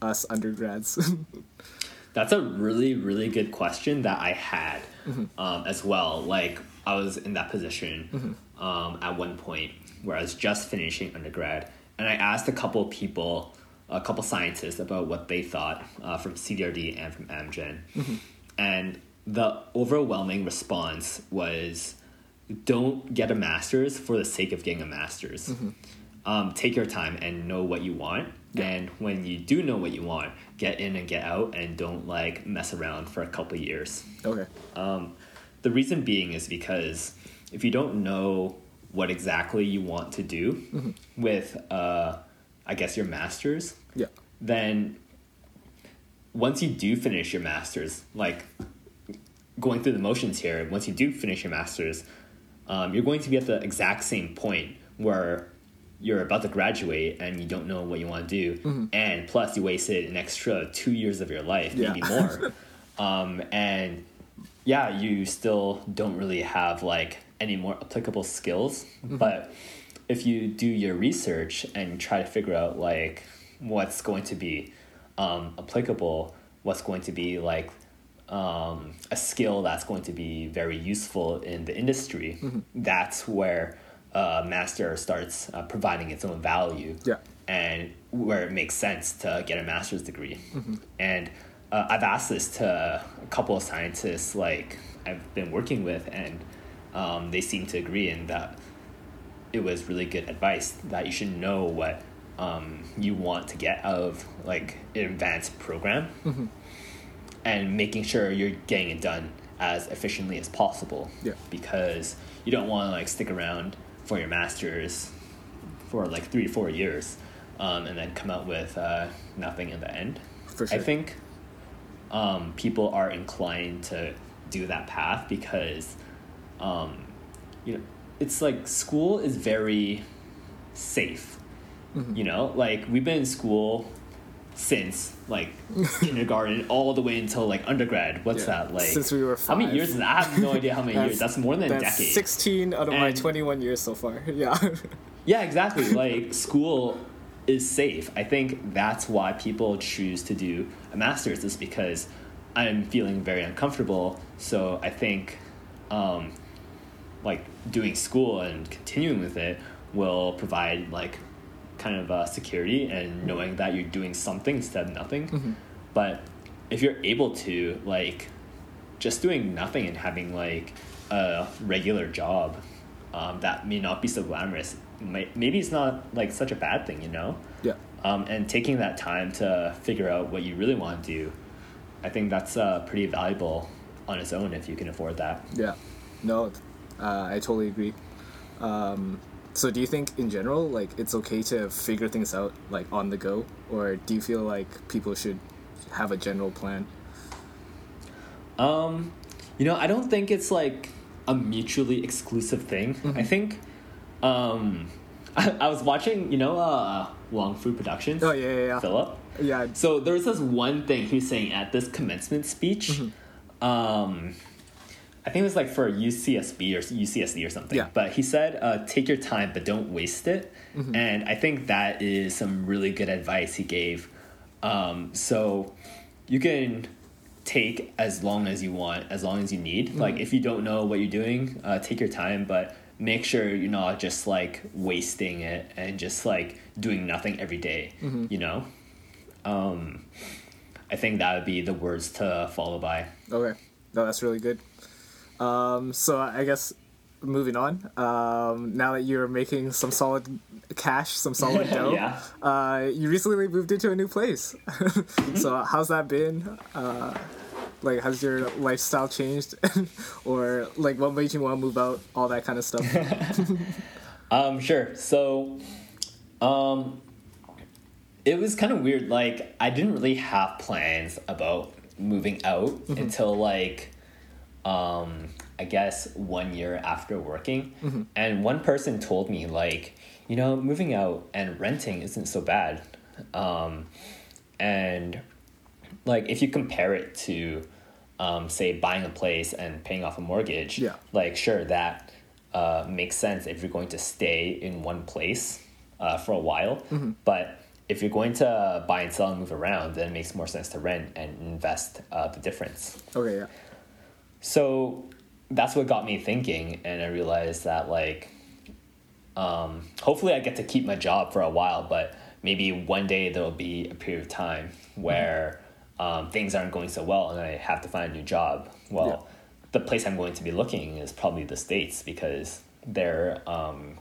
us undergrads? That's a really, really good question that I had um, as well. Like, I was in that position um, at one point where I was just finishing undergrad, and I asked a couple of people, a couple scientists, about what they thought uh, from CDRD and from Amgen. And the overwhelming response was don't get a master's for the sake of getting a master's. Um, take your time and know what you want. And when you do know what you want, get in and get out and don't like mess around for a couple years. okay. Um, the reason being is because if you don't know what exactly you want to do with, uh, I guess, your master's, Yeah. then once you do finish your master's, like going through the motions here, once you do finish your master's, um, you're going to be at the exact same point where you're about to graduate and you don't know what you want to do, and plus you wasted an extra two years of your life, Yeah. maybe more, um, and yeah, you still don't really have like any more applicable skills, but if you do your research and try to figure out like what's going to be um, applicable, what's going to be like um, a skill that's going to be very useful in the industry, that's where uh, master starts uh, providing its own value. Yeah. And where it makes sense to get a master's degree. And uh, I've asked this to a couple of scientists like I've been working with, and um, they seem to agree in that it was really good advice that you should know what um, you want to get out of like an advanced program and making sure you're getting it done as efficiently as possible Yeah. because you don't want to like stick around for your masters for like three to four years um, and then come out with uh, nothing in the end For sure. i think um, people are inclined to do that path because um, you know it's like school is very safe Mm-hmm. you know like we've been in school since like kindergarten all the way until like undergrad. What's Yeah. that like? Since we were how many years i have no idea how many years. That's more than a decade. 16 out of my 21 years so far. Yeah. yeah exactly. Like school is safe. I think that's why people choose to do a master's is because i'm feeling very uncomfortable. So i think um, like doing school and continuing with it will provide like kind of uh, security and knowing that you're doing something instead of nothing but if you're able to like just doing nothing and having like a regular job um, that may not be so glamorous may, maybe it's not like such a bad thing you know yeah. um, and taking that time to figure out what you really want to do i think that's uh, pretty valuable on its own if you can afford that Yeah. No, uh, I totally agree. Um, so do you think in general, like, it's okay to figure things out, like, on the go? Or do you feel like people should have a general plan? Um, you know, I don't think it's like a mutually exclusive thing. I think, um, I, I was watching, you know, uh, Wong Fu Productions. Oh, yeah, yeah, yeah. Philip. Yeah. So there was this one thing he was saying at this commencement speech. Mm-hmm. Um, I think it was like for UCSB or UCSD or something. Yeah. But he said, uh, "Take your time, but don't waste it." Mm-hmm. And I think that is some really good advice he gave. Um, so you can take as long as you want, as long as you need. Mm-hmm. Like if you don't know what you're doing, uh, take your time, but make sure you're not just like wasting it and just like doing nothing every day, Mm-hmm. You know. Um, I think that would be the words to follow by. Okay. No, that's really good. Um, so I guess moving on. Um, now that you're making some solid cash, some solid dough. Yeah. Uh, you recently moved into a new place. so how's that been? Uh, like, has your lifestyle changed, or like what made you want to move out? All that kind of stuff. Um, sure. So, um, it was kind of weird. Like, I didn't really have plans about moving out until like, um, I guess one year after working. And one person told me, like, you know, moving out and renting isn't so bad. Um, and like, if you compare it to, um, say, buying a place and paying off a mortgage, Yeah. like, sure, that uh, makes sense if you're going to stay in one place uh, for a while. But if you're going to buy and sell and move around, then it makes more sense to rent and invest uh, the difference. okay, yeah. So that's what got me thinking, and I realized that like, um, hopefully I get to keep my job for a while, but maybe one day there will be a period of time where um, things aren't going so well, and I have to find a new job. Well, Yeah. the place I'm going to be looking is probably the states because their um,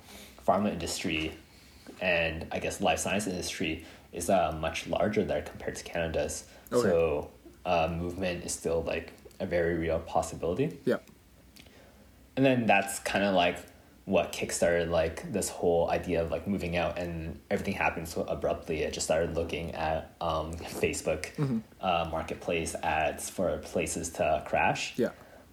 pharma industry and I guess life science industry is uh, much larger there compared to Canada's. Okay. So uh, movement is still like a very real possibility. Yeah. And then that's kind of like what kickstarted like this whole idea of like moving out and everything happened so abruptly. I just started looking at um, Facebook uh, marketplace ads for places to crash Yeah.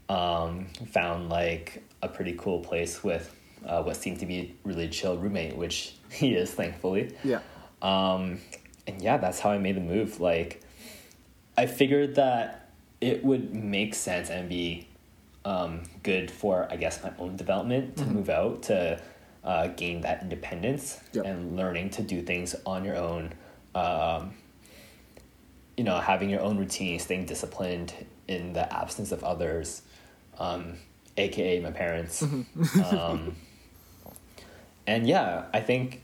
um, found like a pretty cool place with uh, what seemed to be a really chill roommate, which he is thankfully. Yeah. Um, and yeah, that's how I made the move. Like, I figured that it would make sense and be um, good for, I guess, my own development to move out to uh, gain that independence Yep. and learning to do things on your own. Um, you know, having your own routine, staying disciplined in the absence of others, um, aka my parents. um, and yeah, I think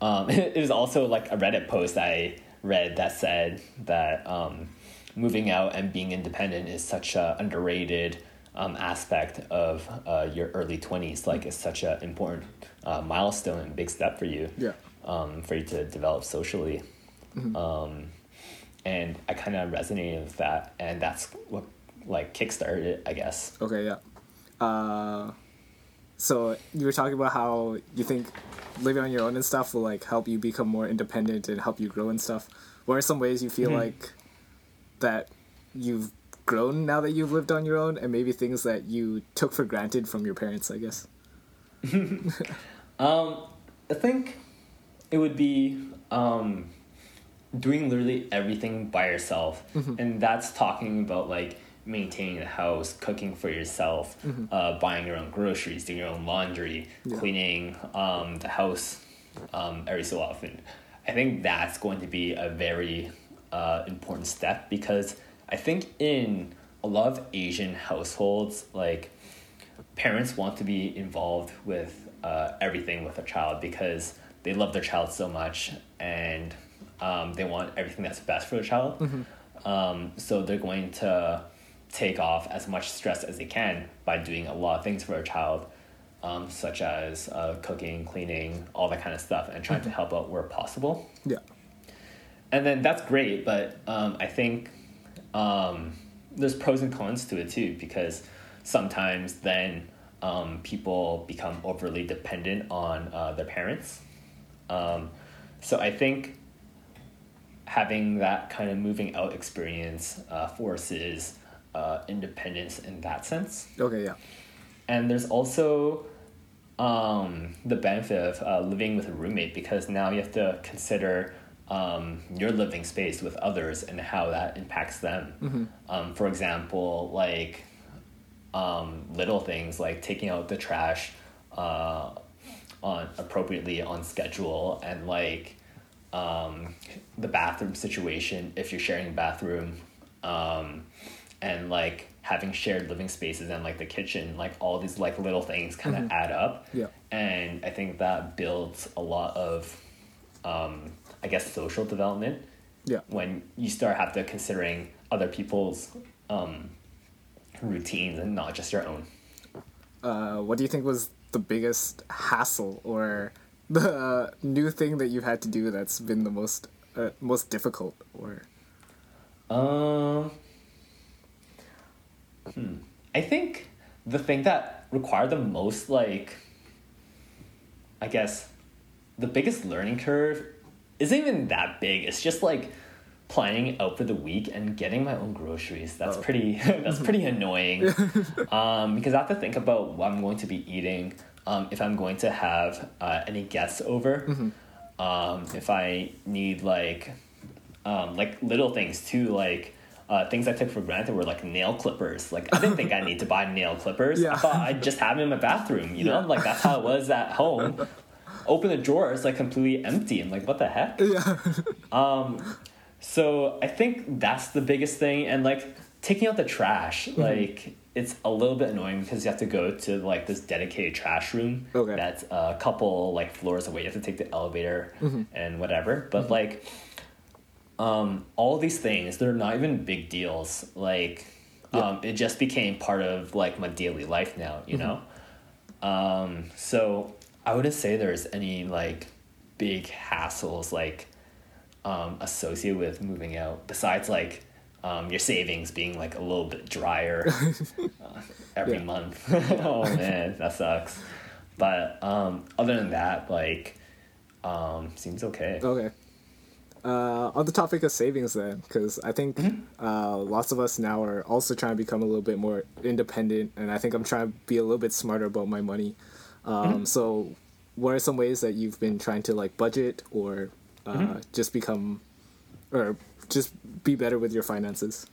um, it was also like a Reddit post I read that said that um, moving out and being independent is such a underrated um, aspect of uh, your early 20s. Like, it's such an important uh, milestone and big step for you Yeah. um, for you to develop socially. Um, and I kind of resonated with that, and that's what like kickstarted it, I guess. Okay, yeah. Uh, so you were talking about how you think living on your own and stuff will like help you become more independent and help you grow and stuff. What are some ways you feel like that you've grown now that you've lived on your own, and maybe things that you took for granted from your parents? I guess. Um, I think it would be um, doing literally everything by yourself, and that's talking about like maintaining the house, cooking for yourself, uh, buying your own groceries, doing your own laundry, Yeah. cleaning um, the house um, every so often. I think that's going to be a very uh, important step because I think in a lot of Asian households, like parents want to be involved with uh, everything with their child because they love their child so much and um, they want everything that's best for the child. Um, so they're going to take off as much stress as they can by doing a lot of things for their child, um, such as uh, cooking, cleaning, all that kind of stuff, and trying to help out where possible Yeah. And then that's great but um, i think um, there's pros and cons to it too because sometimes then um, people become overly dependent on uh, their parents um, so i think having that kind of moving out experience uh, forces uh, independence in that sense Okay. Yeah. and there's also um, the benefit of uh, living with a roommate because now you have to consider um, your living space with others and how that impacts them. Um, for example, like um, little things like taking out the trash uh, on appropriately on schedule and like um, the bathroom situation if you're sharing a bathroom um, and like having shared living spaces and like the kitchen like all these like little things kind of add up Yeah. and i think that builds a lot of um, i guess social development Yeah. when you start have to considering other people's um, routines and not just your own Uh, what do you think was the biggest hassle or the uh, new thing that you've had to do that's been the most uh, most difficult or Um, hmm. I think the thing that required the most, like, I guess, the biggest learning curve isn't even that big. It's just like planning out for the week and getting my own groceries. That's Oh. pretty. that's pretty annoying. um, because I have to think about what I'm going to be eating. Um, if I'm going to have uh, any guests over. Um, if I need like um, like little things too, like uh, things I took for granted were like nail clippers. Like I didn't think I need to buy nail clippers. Yeah. I thought I'd just have them in my bathroom. You know, Yeah. like that's how it was at home. Open the drawer, it's like completely empty. I'm like, what the heck? yeah um, So I think that's the biggest thing, and like taking out the trash, Mm-hmm. like it's a little bit annoying because you have to go to like this dedicated trash room Okay. that's a couple like floors away. You have to take the elevator Mm-hmm. and whatever. But like, um, all these things they're not even big deals. Like, um, it just became part of like my daily life now. You Mm-hmm. know. Um, so I wouldn't say there's any like big hassles like um, associated with moving out besides like um, your savings being like a little bit drier uh, every month. oh man, that sucks. But um, other than that, like, um, seems okay. okay uh, on the topic of savings then because i think uh, lots of us now are also trying to become a little bit more independent and i think i'm trying to be a little bit smarter about my money um, so what are some ways that you've been trying to like budget or uh, just become or just be better with your finances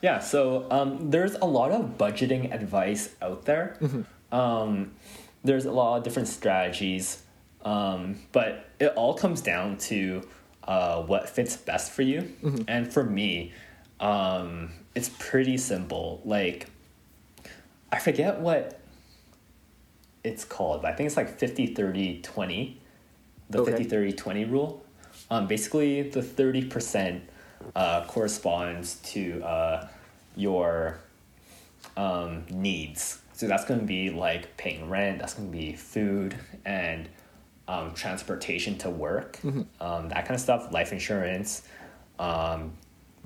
Yeah, so um, there's a lot of budgeting advice out there. Um, there's a lot of different strategies, um, but it all comes down to uh, what fits best for you. And for me, um, it's pretty simple. Like, I forget what it's called, but I think it's like 50 30 20, the Okay. 50 30 20 rule. Um, basically, the 30% uh, corresponds to uh, your um, needs. So that's going to be like paying rent, that's going to be food and um, transportation to work, um, that kind of stuff, life insurance, um,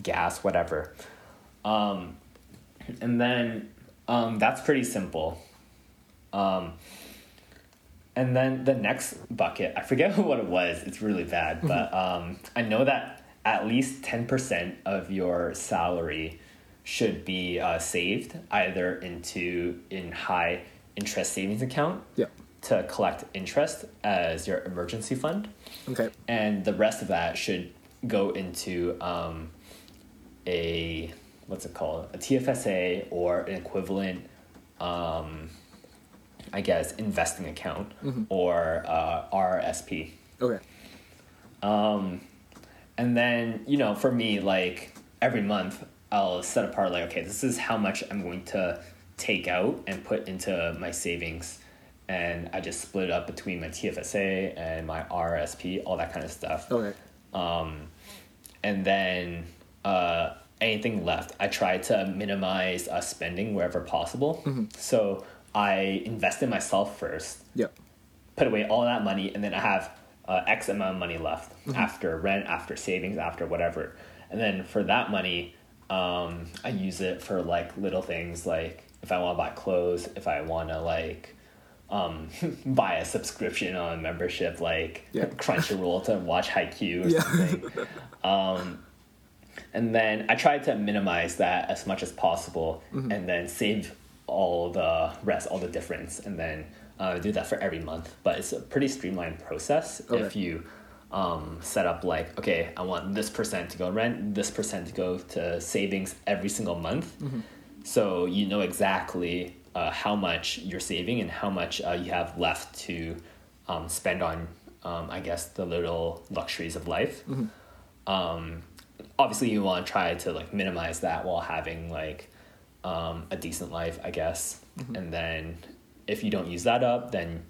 gas, whatever. Um, and then um, that's pretty simple. Um, and then the next bucket, I forget what it was. It's really bad, but um, I know that at least ten percent of your salary should be uh, saved either into in high interest savings account yeah. to collect interest as your emergency fund, okay. And the rest of that should go into um, a what's it called? A TFSA or an equivalent um, I guess investing account or uh, RRSP. okay And then, you know, for me, like every month, I'll set apart, like, okay, this is how much I'm going to take out and put into my savings. And I just split it up between my TFSA and my RSP, all that kind of stuff. okay Um, And then uh, anything left, I try to minimize uh, spending wherever possible. So I invest in myself first yeah put away all that money and then I have uh, X amount of money left after rent, after savings, after whatever. And then for that money, um, I use it for like little things like if I want to buy clothes, if I want to like um, buy a subscription on a membership like Yeah. Crunchyroll to watch Haikyuu or Yeah. something. um, and then I try to minimize that as much as possible and then save all the rest, all the difference, and then uh, do that for every month. But it's a pretty streamlined process if you um, set up like, okay, I want this percent to go rent, this percent to go to savings every single month. So you know exactly uh, how much you're saving and how much uh, you have left to um, spend on, um, I guess, the little luxuries of life um, obviously you want to try to like minimize that while having like um, a decent life i guess and then if you don't use that up then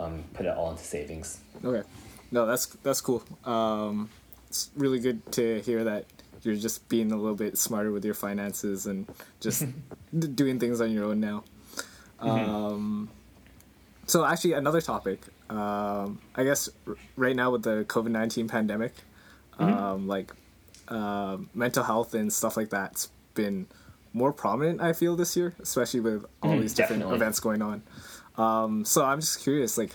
um, put it all into savings Okay. No, that's that's cool. Um, it's really good to hear that you're just being a little bit smarter with your finances and just d- doing things on your own now. Um, so actually, another topic. um, I guess r- right now with the COVID nineteen pandemic, Mm-hmm. um, like uh, mental health and stuff like that's been more prominent. I feel this year, especially with all Mhm, these different definitely. events going on. Um, so I'm just curious, like.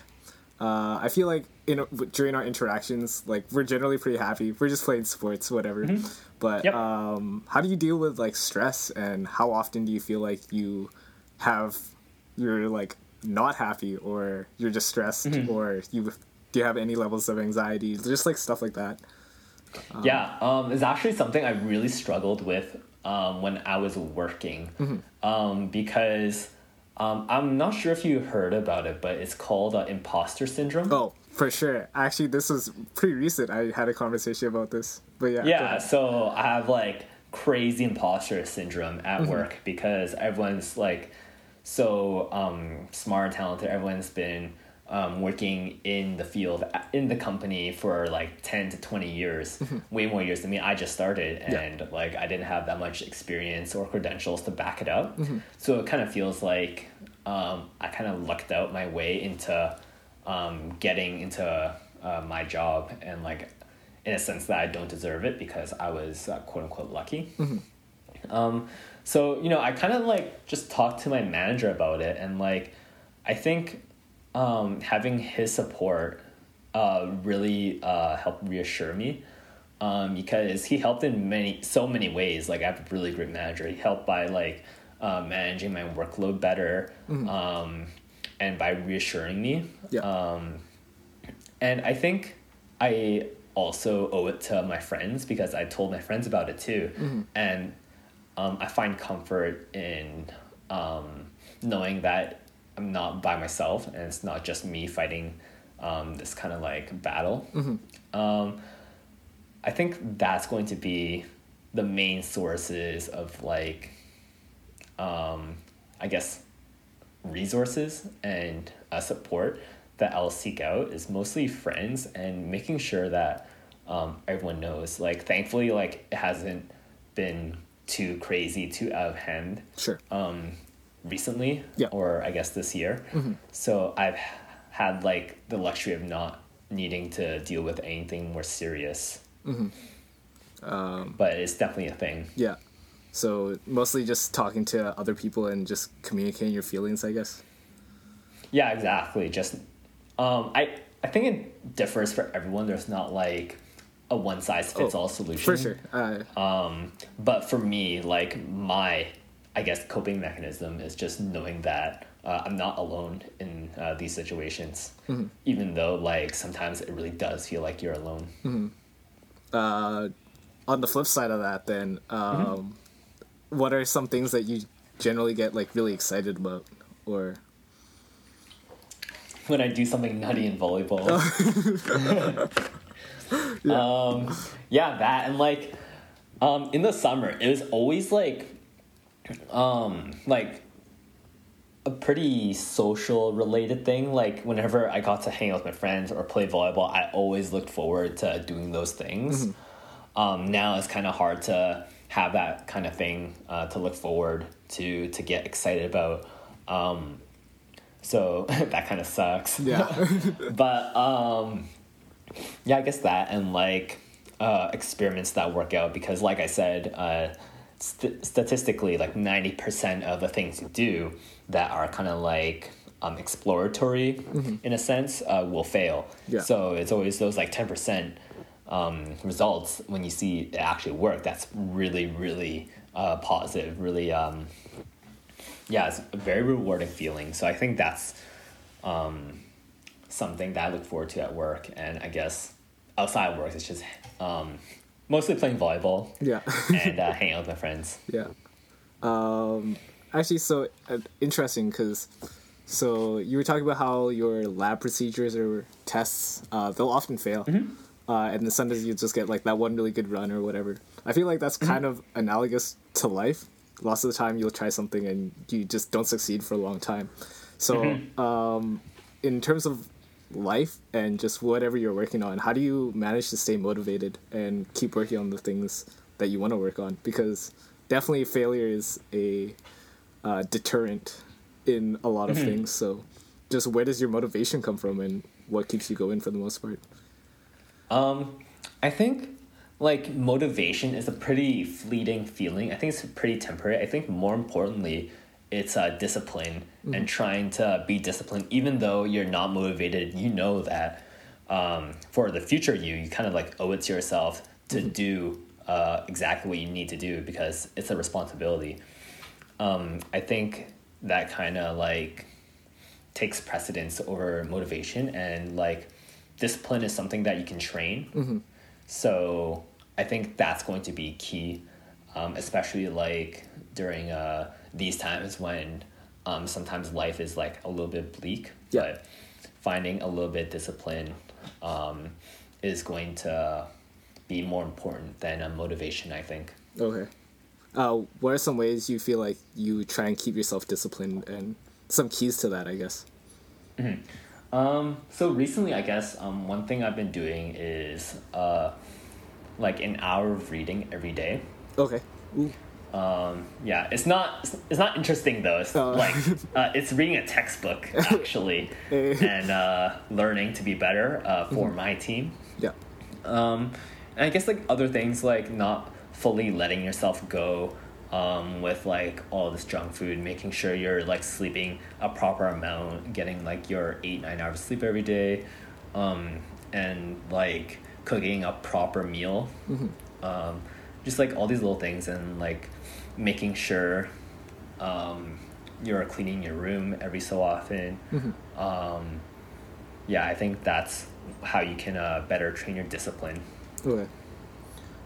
Uh, I feel like in during our interactions, like we're generally pretty happy. We're just playing sports, whatever. But Mm-hmm. Yep. um, how do you deal with like stress, and how often do you feel like you have you're like not happy, or you're just stressed, Mm-hmm. or you do you have any levels of anxiety, just like stuff like that? Yeah, um, it's actually something I really struggled with um, when I was working um, because um, I'm not sure if you heard about it, but it's called uh, imposter syndrome. Oh, for sure. Actually, this was pretty recent. I had a conversation about this, but yeah. Yeah, so I have like crazy imposter syndrome at work because everyone's like so um, smart, talented. Everyone's been um, working in the field, in the company for like 10 to 20 years, way more years than me. I just started Yeah. and like I didn't have that much experience or credentials to back it up. So it kind of feels like um, I kind of lucked out my way into um, getting into uh, my job and like in a sense that I don't deserve it because I was uh, quote unquote lucky. Um, so you know, I kind of like just talked to my manager about it, and like I think um, having his support uh, really uh, helped reassure me um, because he helped in many so many ways. Like I have a really great manager. He helped by like uh, managing my workload better um, and by reassuring me. Yeah. Um, and I think I also owe it to my friends because I told my friends about it too. And um, I find comfort in um, knowing that I'm not by myself and it's not just me fighting um, this kind of like battle. Um, I think that's going to be the main sources of like, um, I guess, resources and uh, support that I'll seek out is mostly friends and making sure that um, everyone knows. Like, thankfully, like it hasn't been too crazy, too out of hand Sure. um, recently, Yeah. or I guess this year. So I've had like the luxury of not needing to deal with anything more serious. but it's definitely a thing. Yeah. So mostly just talking to other people and just communicating your feelings, I guess. Yeah, exactly. Just um, I I think it differs for everyone. There's not like a one size fits all solution. For sure. Uh, Um, but for me, like my, I guess coping mechanism is just knowing that uh, I'm not alone in uh, these situations, even though like sometimes it really does feel like you're alone. uh, on the flip side of that, then, um, what are some things that you generally get like really excited about, or? When I do something nutty in volleyball. Um, yeah, that and like um, in the summer, it was always like um, like a pretty social related thing. Like whenever I got to hang out with my friends or play volleyball, I always looked forward to doing those things. Um, now it's kind of hard to have that kind of thing uh, to look forward to to get excited about. Um, so that kind of sucks yeah, but um yeah i guess that and like uh experiments that work out because like i said uh st- statistically like 90% of the things you do that are kind of like um exploratory in a sense uh, will fail Yeah. so it's always those like 10% um results when you see it actually work that's really really uh positive really um yeah, it's a very rewarding feeling. So I think that's um, something that I look forward to at work. And I guess outside of work, it's just um, mostly playing volleyball yeah, and uh, hanging out with my friends. yeah. Um, actually, so uh, interesting because so you were talking about how your lab procedures or tests uh, they'll often fail. Uh, and then sometimes you just get like that one really good run or whatever. I feel like that's kind of analogous to life. Lots of the time you'll try something and you just don't succeed for a long time. So, um, in terms of life and just whatever you're working on, how do you manage to stay motivated and keep working on the things that you want to work on? Because definitely failure is a uh, deterrent in a lot of things. So, just where does your motivation come from, and what keeps you going for the most part? Um, I think like motivation is a pretty fleeting feeling. I think it's pretty temporary. I think more importantly, it's uh, discipline and trying to be disciplined, even though you're not motivated. You know that um, for the future you, you kind of like owe it to yourself to do uh, exactly what you need to do because it's a responsibility. Um, I think that kind of like takes precedence over motivation and like discipline is something that you can train so i think that's going to be key um, especially like during uh, these times when um, sometimes life is like a little bit bleak Yeah. but finding a little bit discipline um, is going to be more important than a motivation i think Okay. Uh, what are some ways you feel like you try and keep yourself disciplined and some keys to that, I guess? Um, so recently, I guess um, one thing I've been doing is uh, like an hour of reading every day. Okay. Ooh. Um, yeah, it's not it's not interesting though. It's Oh. like uh, it's reading a textbook actually, Eh. and uh, learning to be better uh, for Mm-hmm. my team. Yeah. Um, and I guess like other things like not fully letting yourself go um, with like all this junk food, making sure you're like sleeping a proper amount, getting like your eight nine hours of sleep every day, um, and like cooking a proper meal. Um, just like all these little things and like making sure um, you're cleaning your room every so often. Um, yeah, I think that's how you can uh, better train your discipline. Okay.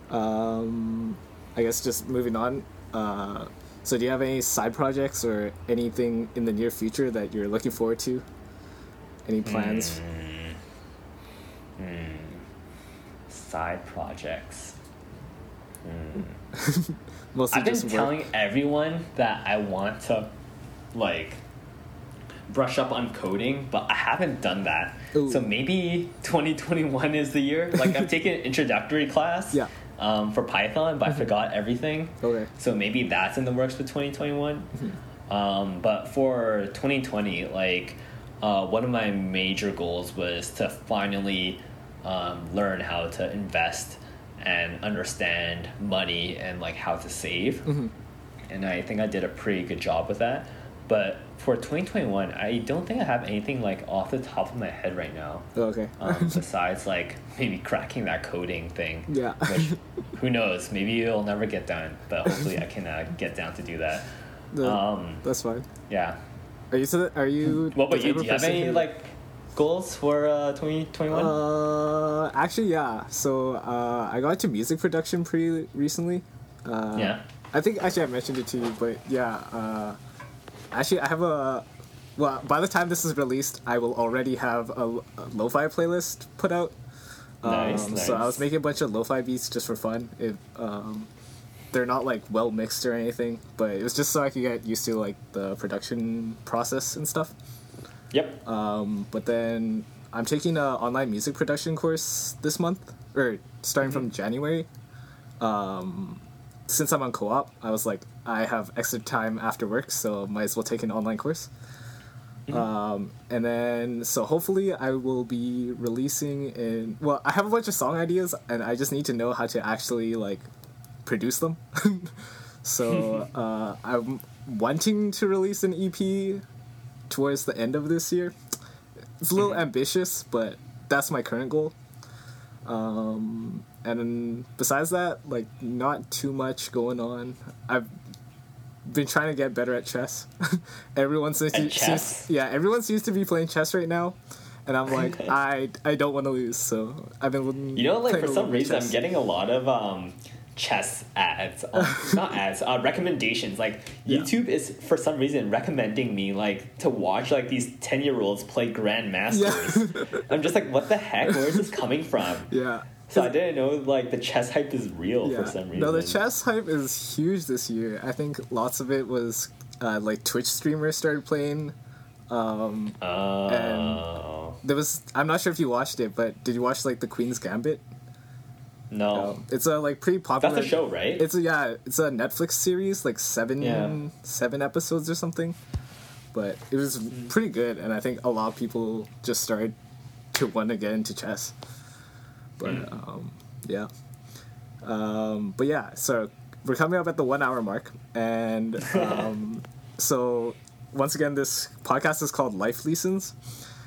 Um, I guess just moving on. Uh, so do you have any side projects or anything in the near future that you're looking forward to? Any plans? Side projects. Mostly I've been just work. telling everyone that I want to, like, brush up on coding, but I haven't done that. Ooh. So maybe 2021 is the year. Like, I've taken an introductory class Yeah. um, for Python, but I forgot everything. Okay. So maybe that's in the works for 2021. Um, but for 2020, like uh, one of my major goals was to finally um, learn how to invest and understand money and like how to save. And I think I did a pretty good job with that. But for 2021, I don't think I have anything like off the top of my head right now. Oh, okay. Um, besides like maybe cracking that coding thing. Yeah. Which who knows? Maybe it'll never get done, but hopefully I can uh, get down to do that. The- Um, That's fine. yeah. Are you? Are you? What about you? Do you have any who- like goals for uh, 2021? Uh, actually, yeah. So uh, I got into music production pretty recently. Uh, yeah. I think actually I mentioned it to you, but yeah. Uh, actually, I have a. Well, by the time this is released, I will already have a, a lo-fi playlist put out. Nice, Um, So I was making a bunch of lo-fi beats just for fun. It, um, they're not like well mixed or anything, but it was just so I could get used to like the production process and stuff. Yep. Um, but then I'm taking an online music production course this month, or starting from January. Um, since I'm on co-op, I was like, I have extra time after work, so might as well take an online course. Um, and then, so hopefully, I will be releasing in. Well, I have a bunch of song ideas, and I just need to know how to actually like produce them. so uh, I'm wanting to release an EP towards the end of this year. It's a little ambitious, but that's my current goal. Um, and besides that, like not too much going on. I've been trying to get better at chess. everyone seems to, At chess? seems, yeah, everyone seems to be playing chess right now, and I'm like, I I don't want to lose, so I've been. You know, like for some little bit of reason, I'm getting a lot of um, chess ads, not ads, uh, recommendations. Like Yeah. YouTube is for some reason recommending me like to watch like these ten year olds play grandmasters. I'm just like, what the heck? Where is this coming from? Yeah. So I didn't know like the chess hype is real for some reason. No, the chess hype is huge this year. I think lots of it was uh, like Twitch streamers started playing. Um, Oh there was I'm not sure if you watched it, but did you watch like the Queen's Gambit? No, Um, it's a like pretty popular. that's a show, right? It's a yeah, it's a Netflix series, like seven Yeah. seven episodes or something. But it was Mm-hmm. pretty good, and I think a lot of people just started to want to get into chess. But Mm. um, yeah. Um, but yeah, so we're coming up at the one hour mark, and um, so once again, this podcast is called Life Lessons.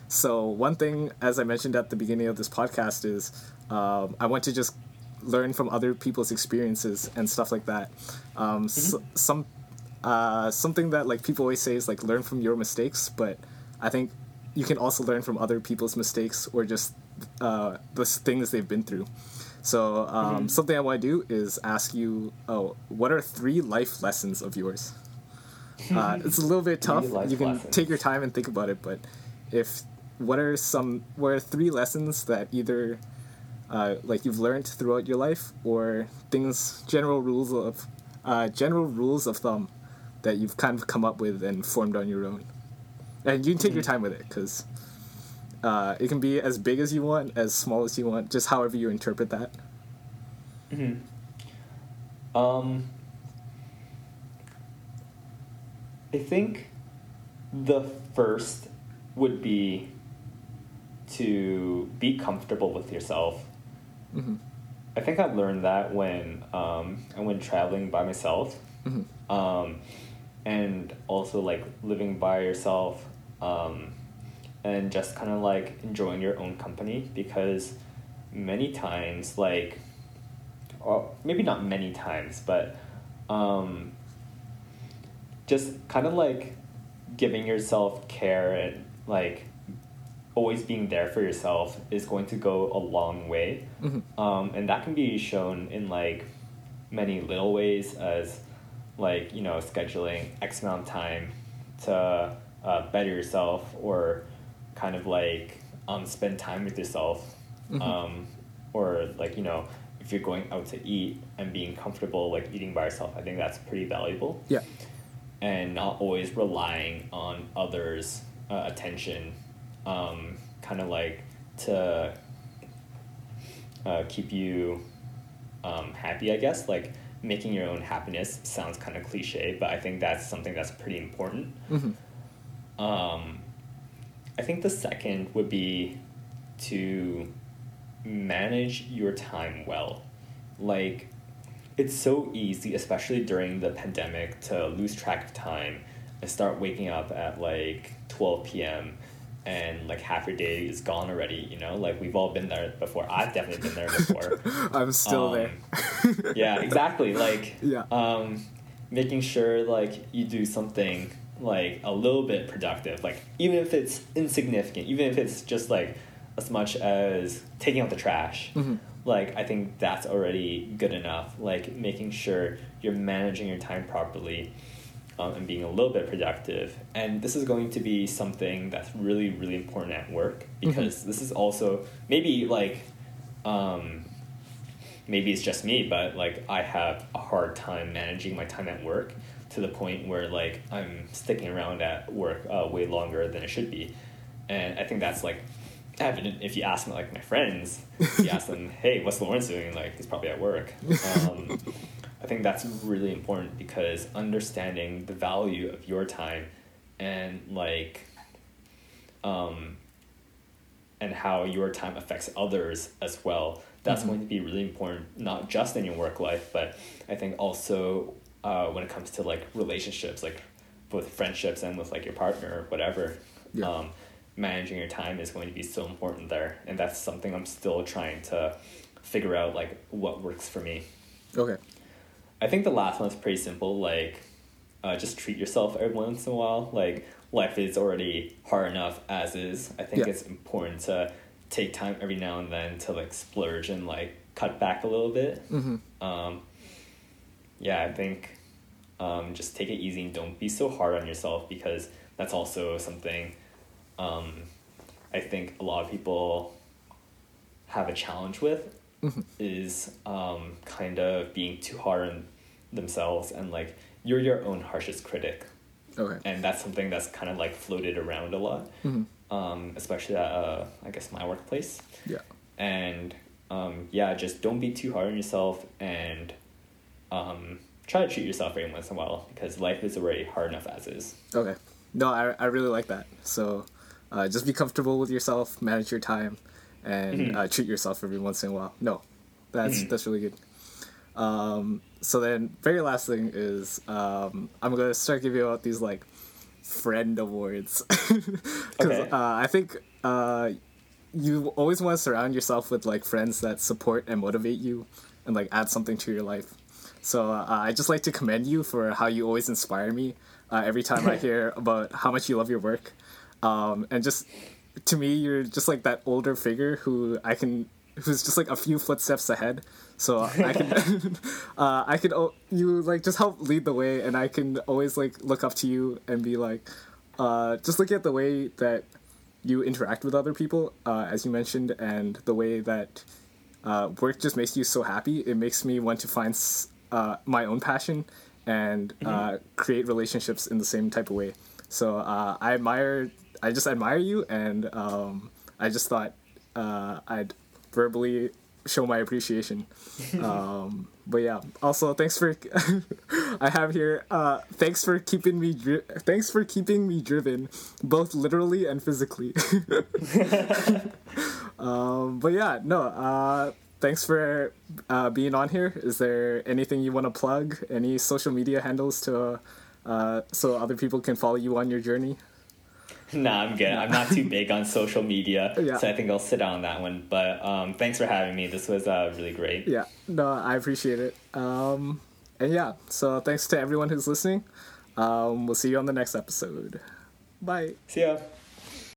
So one thing, as I mentioned at the beginning of this podcast, is um, I want to just learn from other people's experiences and stuff like that. Um, s some uh, something that like people always say is like learn from your mistakes, but I think you can also learn from other people's mistakes or just uh, the things they've been through. So um, something I want to do is ask you, oh, what are three life lessons of yours? Uh, it's a little bit tough. You can lessons. take your time and think about it, but if what are some what are three lessons that either uh, like you've learned throughout your life or things general rules of uh, general rules of thumb that you've kind of come up with and formed on your own. And you can take your time with it because uh, it can be as big as you want as small as you want just however you interpret that. Hmm Um, I think the first would be to be comfortable with yourself. Mhm. I think I learned that when um, I went traveling by myself, Mhm. um, and also like living by yourself, um, and just kind of like enjoying your own company because many times like or maybe not many times, but um, just kind of like giving yourself care and like always being there for yourself is going to go a long way. Mhm. Um, and that can be shown in like many little ways as like, you know, scheduling X amount of time to uh, better yourself or kind of like um, spend time with yourself. Mhm. Um, or like, you know, if you're going out to eat and being comfortable like eating by yourself, I think that's pretty valuable yeah and not always relying on others' uh, attention, um, kind of like to uh, keep you um, happy, I guess. Like making your own happiness sounds kind of cliche, but I think that's something that's pretty important. Mhm. Um, I think the second would be to manage your time well. Like, it's so easy, especially during the pandemic, to lose track of time and start waking up at like 12 p.m. and like half your day is gone already, you know? Like, we've all been there before. I've definitely been there before. i'm still Um, there yeah, exactly. Like, Yeah. um, making sure like you do something like a little bit productive, like even if it's insignificant, even if it's just like as much as taking out the trash. Mhm. Like, I think that's already good enough. Like, making sure you're managing your time properly um, and being a little bit productive. And this is going to be something that's really, really important at work because this is also maybe like um, maybe it's just me, but like I have a hard time managing my time at work to the point where like I'm sticking around at work uh, way longer than it should be, and I think that's like evident if you ask like my friends, you ask them, hey, what's Lawrence doing? Like he's probably at work. Um, I think that's really important because understanding the value of your time and like um, and how your time affects others as well. That's Mhm. going to be really important, not just in your work life, but I think also uh, when it comes to like relationships, like with friendships and with like your partner or whatever. Yeah. Um, managing your time is going to be so important there, and that's something I'm still trying to figure out, like what works for me. okay I think the last one is pretty simple. Like, uh, just treat yourself every once in a while. Like, life is already hard enough as is. I think Yeah. it's important to take time every now and then to like splurge and like cut back a little bit. mm-hmm. Um, yeah, I think um, just take it easy and don't be so hard on yourself because that's also something um, I think a lot of people have a challenge with Mhm. is um, kind of being too hard on themselves and like you're your own harshest critic okay and that's something that's kind of like floated around a lot Mhm. um, especially at uh, I guess my workplace yeah and um, yeah, just don't be too hard on yourself and um, try to treat yourself every once in a while because life is already hard enough as is. Okay. No, I, I really like that. So, uh, just be comfortable with yourself, manage your time, and Mm-hmm. uh, treat yourself every once in a while. No, that's that's really good. Um, so then, very last thing is um, I'm gonna start giving out these like friend awards because Okay. uh, I think uh, you always want to surround yourself with like friends that support and motivate you and like add something to your life. So uh, I just like to commend you for how you always inspire me uh, every time I hear about how much you love your work, um, and just to me you're just like that older figure who I can who's just like a few footsteps ahead. So I can uh, I can o- you like just help lead the way, and I can always like look up to you and be like, uh, just look at the way that you interact with other people, uh, as you mentioned, and the way that uh, work just makes you so happy. It makes me want to find s- uh, my own passion and uh, create relationships in the same type of way. So uh, I admire, I just admire you, and um, I just thought uh, I'd verbally show my appreciation. um, but yeah, also thanks for I have here. Uh, thanks for keeping me. Dri- thanks for keeping me driven, both literally and physically. um, but yeah, no. Uh, thanks for uh, being on here. Is there anything you want to plug? Any social media handles to uh, so other people can follow you on your journey? Nah, I'm good. I'm not too big on social media, Yeah. so I think I'll sit down on that one. But um, thanks for having me. This was uh, really great. Yeah, no, I appreciate it. Um, and yeah, so thanks to everyone who's listening. Um, we'll see you on the next episode. Bye. See ya.